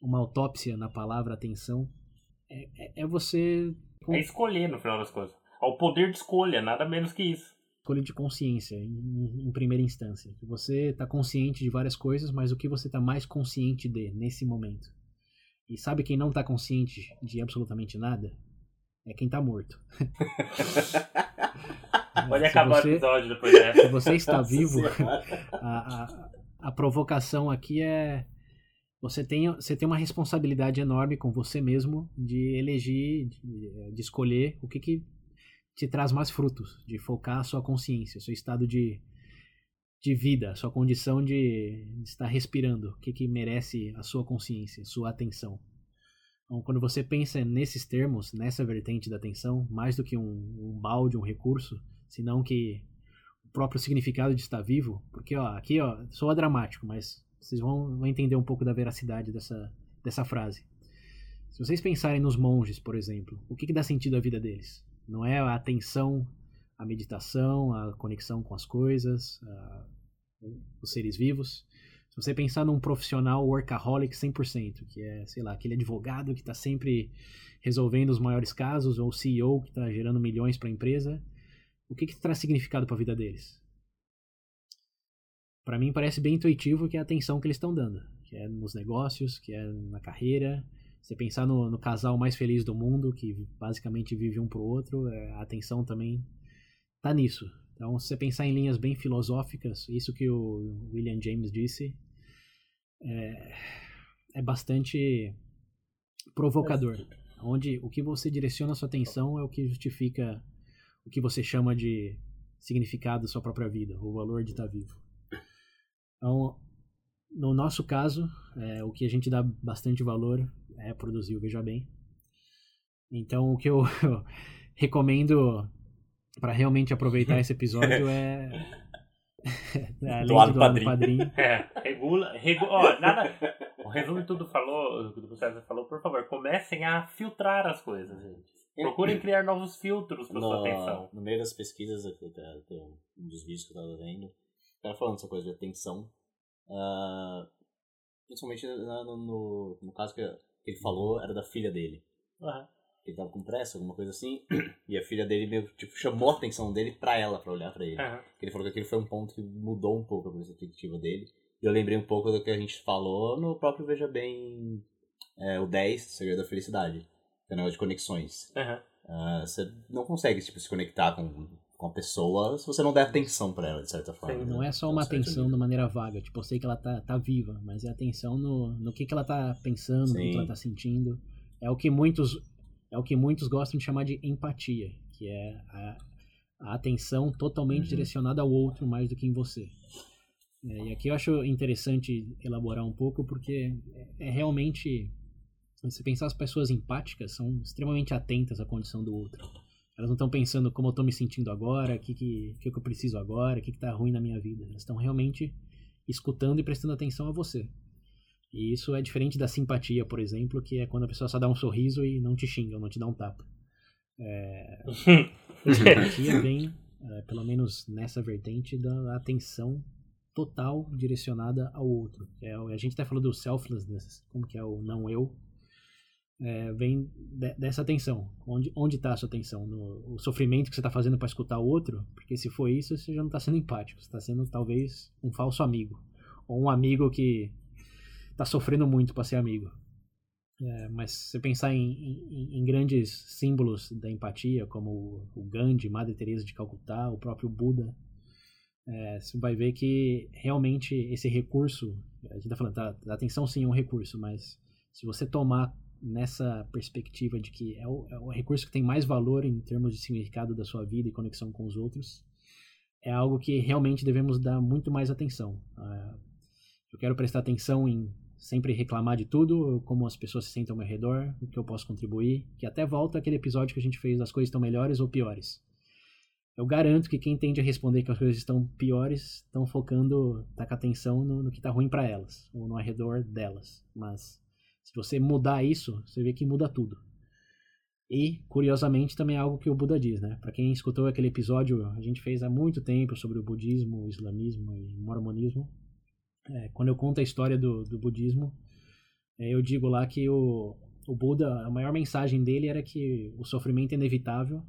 uma autópsia na palavra atenção, é, é, é você. É escolher no final das coisas. É o poder de escolha, nada menos que isso. Escolha de consciência, em, em primeira instância. Você está consciente de várias coisas, mas o que você está mais consciente de nesse momento? E sabe quem não está consciente de absolutamente nada? É quem está morto. Pode acabar você, o episódio depois dessa. Se você está vivo, a, a, a provocação aqui é você tem, você tem uma responsabilidade enorme com você mesmo de eleger, de, de, escolher o que, que te traz mais frutos, de focar a sua consciência, seu estado de, de vida, sua condição de, de estar respirando, o que, que merece a sua consciência, sua atenção. Então, quando você pensa nesses termos, nessa vertente da atenção, mais do que um, um balde, um recurso, senão que o próprio significado de estar vivo, porque ó, aqui ó, soa dramático, mas vocês vão, vão entender um pouco da veracidade dessa, dessa frase. Se vocês pensarem nos monges, por exemplo, o que, que dá sentido à vida deles? Não é a atenção, a meditação, a conexão com as coisas, a, os seres vivos. Se você pensar num profissional workaholic 100%, que é, sei lá, aquele advogado que está sempre resolvendo os maiores casos, ou CEO que está gerando milhões para a empresa, o que, que traz significado para a vida deles? Para mim parece bem intuitivo que é a atenção que eles estão dando, que é nos negócios, que é na carreira, Você pensar no, no casal mais feliz do mundo, que basicamente vive um pro outro, é, a atenção também tá nisso. Então, se você pensar em linhas bem filosóficas, isso que o William James disse, é, é bastante provocador. Onde o que você direciona a sua atenção é o que justifica o que você chama de significado da sua própria vida, o valor de estar vivo. Então, no nosso caso, é, o que a gente dá bastante valor é produzir o Veja Bem. Então, o que eu, eu recomendo para realmente aproveitar esse episódio é. é além doar no padrinho. padrinho. É, regula. Regu, ó, nada. O resumo de tudo falou, do que o César falou, por favor, comecem a filtrar as coisas, gente. Procurem criar novos filtros para sua atenção. No, meio das pesquisas, eu- um dos vídeos que eu tava vendo, o cara falando essa coisa de atenção, ah, principalmente no, no, no caso que ele falou, era da filha dele. Aham. Ele tava com pressa, alguma coisa assim, e a filha dele meio, tipo, chamou a atenção dele pra ela, pra olhar pra ele. Aham. Ele falou que aquele foi um ponto que mudou um pouco a perspectiva dele. E eu lembrei um pouco do que a gente falou no próprio Veja Bem, é, o 10, Segredo da Felicidade. Negócio de conexões. Aham. Ah, você não consegue tipo, se conectar com, com a pessoa se você não der atenção pra ela, de certa forma. Sim, né? Não é só uma atenção de maneira vaga. Tipo, eu sei que ela tá, tá viva, mas é atenção no, no que, que ela tá pensando, no que ela tá sentindo. É o que muitos é o que muitos gostam de chamar de empatia, que é a, a atenção totalmente Uhum. direcionada ao outro mais do que em você. É, e aqui eu acho interessante elaborar um pouco, porque é, é realmente. Se você pensar, as pessoas empáticas são extremamente atentas à condição do outro. Elas não estão pensando como eu estou me sentindo agora, o que, que, que, que eu preciso agora, o que está ruim na minha vida. Elas estão realmente escutando e prestando atenção a você. E isso é diferente da simpatia, por exemplo, que é quando a pessoa só dá um sorriso e não te xinga, ou não te dá um tapa. É, a simpatia vem, é, pelo menos nessa vertente, da atenção total direcionada ao outro. É, a gente até falou do selflessness, como que é o não eu, é, vem de- dessa atenção. Onde está a sua atenção? No o sofrimento que você está fazendo para escutar o outro? Porque se for isso, você já não está sendo empático. Você está sendo talvez um falso amigo ou um amigo que está sofrendo muito para ser amigo. É, mas se pensar em, em- em grandes símbolos da empatia, como o Gandhi, Madre Teresa de Calcutá, o próprio Buda, é, você vai ver que realmente esse recurso, a gente está falando, tá, a atenção sim é um recurso, mas se você tomar nessa perspectiva de que é o, é o recurso que tem mais valor em termos de significado da sua vida e conexão com os outros, é algo que realmente devemos dar muito mais atenção. Ah, eu quero prestar atenção em sempre reclamar de tudo, como as pessoas se sentem ao meu redor, o que eu posso contribuir, que até volta aquele episódio que a gente fez das coisas estão melhores ou piores. Eu garanto que quem tende a responder que as coisas estão piores estão focando, tá com atenção no, no que tá ruim para elas, ou no arredor delas. Mas se você mudar isso, você vê que muda tudo. E, curiosamente, também é algo que o Buda diz, né? Para quem escutou aquele episódio, a gente fez há muito tempo sobre o budismo, o islamismo e o mormonismo. É, quando eu conto a história do, do budismo, é, eu digo lá que o, o Buda, a maior mensagem dele era que o sofrimento é inevitável,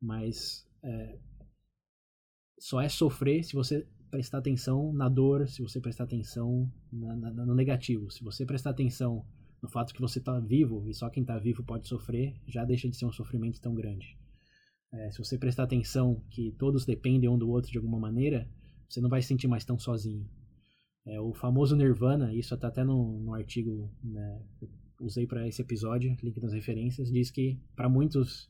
mas é, só é sofrer se você prestar atenção na dor, se você prestar atenção na, na, no negativo. Se você prestar atenção no fato que você está vivo e só quem está vivo pode sofrer, já deixa de ser um sofrimento tão grande. É, se você prestar atenção que todos dependem um do outro de alguma maneira, você não vai se sentir mais tão sozinho. É, o famoso Nirvana, isso está até no, no artigo né, que usei para esse episódio, link nas referências, diz que para muitos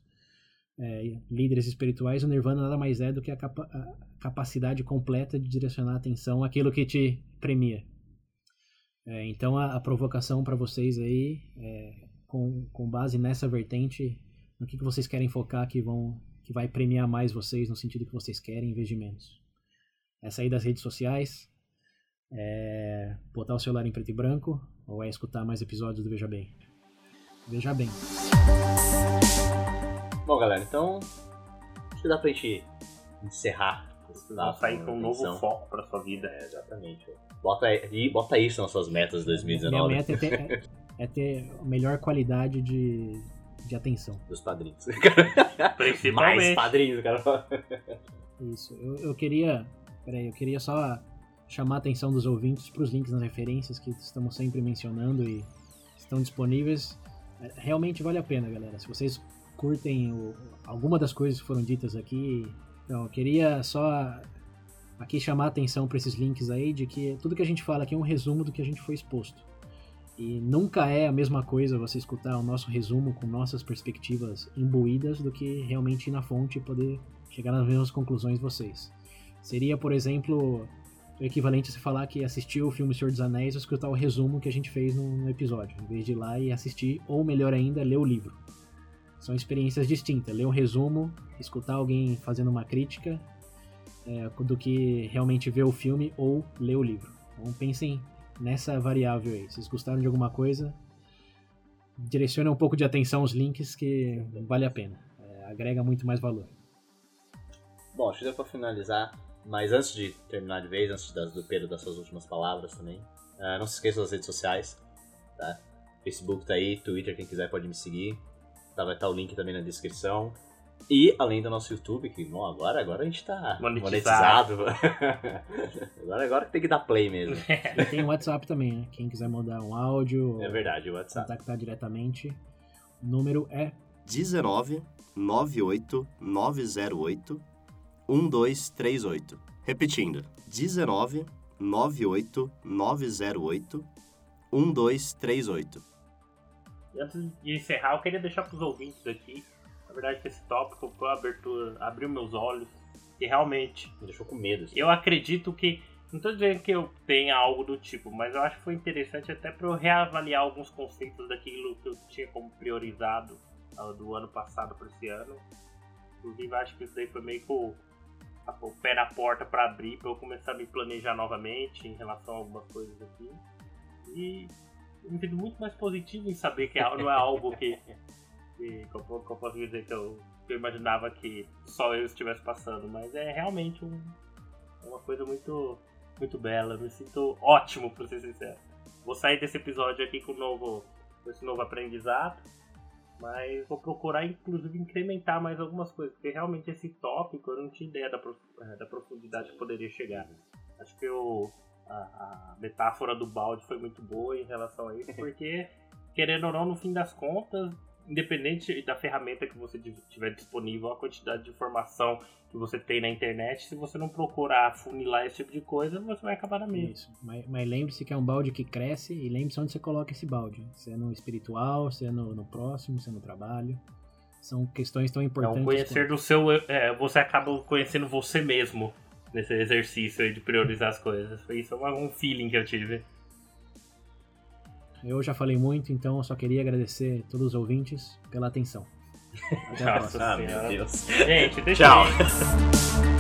é, líderes espirituais o Nirvana nada mais é do que a, capa a capacidade completa de direcionar a atenção àquilo que te premia. É, então a, a provocação para vocês aí, é, com, com base nessa vertente, no que, que vocês querem focar que, vão, que vai premiar mais vocês no sentido que vocês querem, em vez de menos. É sair das redes sociais, é botar o celular em preto e branco, ou é escutar mais episódios do Veja Bem. Veja Bem. Bom, galera, então acho que dá pra gente encerrar papo, sair com um novo atenção. foco pra sua vida. É, exatamente. Bota, aí- bota isso nas suas metas de 2019 Minha meta é ter, é, é ter a melhor qualidade de, de atenção. dos padrinhos. Principalmente. Mais padrinhos, cara. Isso. Eu, eu queria. Peraí, eu queria só chamar a atenção dos ouvintes para os links nas referências que estamos sempre mencionando e estão disponíveis. É, realmente vale a pena, galera. Se vocês curtem o, alguma das coisas que foram ditas aqui, então, eu queria só aqui chamar a atenção para esses links aí de que tudo que a gente fala aqui é um resumo do que a gente foi exposto. E nunca é a mesma coisa você escutar o nosso resumo com nossas perspectivas imbuídas do que realmente ir na fonte e poder chegar nas mesmas conclusões vocês. Seria, por exemplo, o equivalente a você falar que assistiu o filme Senhor dos Anéis e escutar o resumo que a gente fez no episódio, em vez de ir lá e assistir, ou melhor ainda, ler o livro. São experiências distintas. Ler um resumo, escutar alguém fazendo uma crítica, é, do que realmente ver o filme ou ler o livro. Então pensem nessa variável aí. Vocês gostaram de alguma coisa, direcione um pouco de atenção aos links que vale a pena. É, agrega muito mais valor. Bom, acho que dá pra finalizar. Mas antes de terminar de vez, antes das, do Pedro das suas últimas palavras também, uh, não se esqueça das redes sociais, tá? Facebook tá aí, Twitter, quem quiser pode me seguir. Tá, vai estar tá o link também na descrição. E além do nosso YouTube, que bom, agora, agora a gente tá monetizado. monetizado. agora, agora tem que dar play mesmo. e tem o WhatsApp também, né? Quem quiser mandar um áudio. É verdade, o WhatsApp. Contactar diretamente. O número é 19 98 908 1238. Repetindo, 19 98 908 1238. Antes de encerrar, eu queria deixar para os ouvintes aqui verdade que esse tópico foi abertura, abriu meus olhos. E realmente. Me deixou com medo. Assim. Eu acredito que. Não estou dizendo que eu tenha algo do tipo, mas eu acho que foi interessante até para eu reavaliar alguns conceitos daquilo que eu tinha como priorizado uh, do ano passado para esse ano. Inclusive, acho que isso daí foi meio que o, o pé na porta para abrir, para eu começar a me planejar novamente em relação a algumas coisas aqui. E me sinto muito mais positivo em saber que não é algo que que, eu posso dizer que eu, que eu imaginava que só eu estivesse passando, mas é realmente um, uma coisa muito, muito bela. Eu me sinto ótimo, pra ser sincero. Vou sair desse episódio aqui com, novo, com esse novo aprendizado, mas vou procurar, inclusive, incrementar mais algumas coisas, porque realmente esse tópico eu não tinha ideia da, é, da profundidade que poderia chegar. Acho que eu, a, a metáfora do balde foi muito boa em relação a isso, porque, querendo ou não, no fim das contas, independente da ferramenta que você tiver disponível, a quantidade de informação que você tem na internet, se você não procurar funilar esse tipo de coisa, você vai acabar na mesma. Isso. Mas, mas lembre-se que é um balde que cresce e lembre-se onde você coloca esse balde. Se é no espiritual, se é no, no próximo, se é no trabalho. São questões tão importantes. É um conhecer quanto... do seu. É, você acaba conhecendo você mesmo nesse exercício aí de priorizar as coisas. Isso é um feeling que eu tive. Eu já falei muito, então eu só queria agradecer a todos os ouvintes pela atenção. Até a próxima. Ah, meu Deus. Gente, deixa Tchau.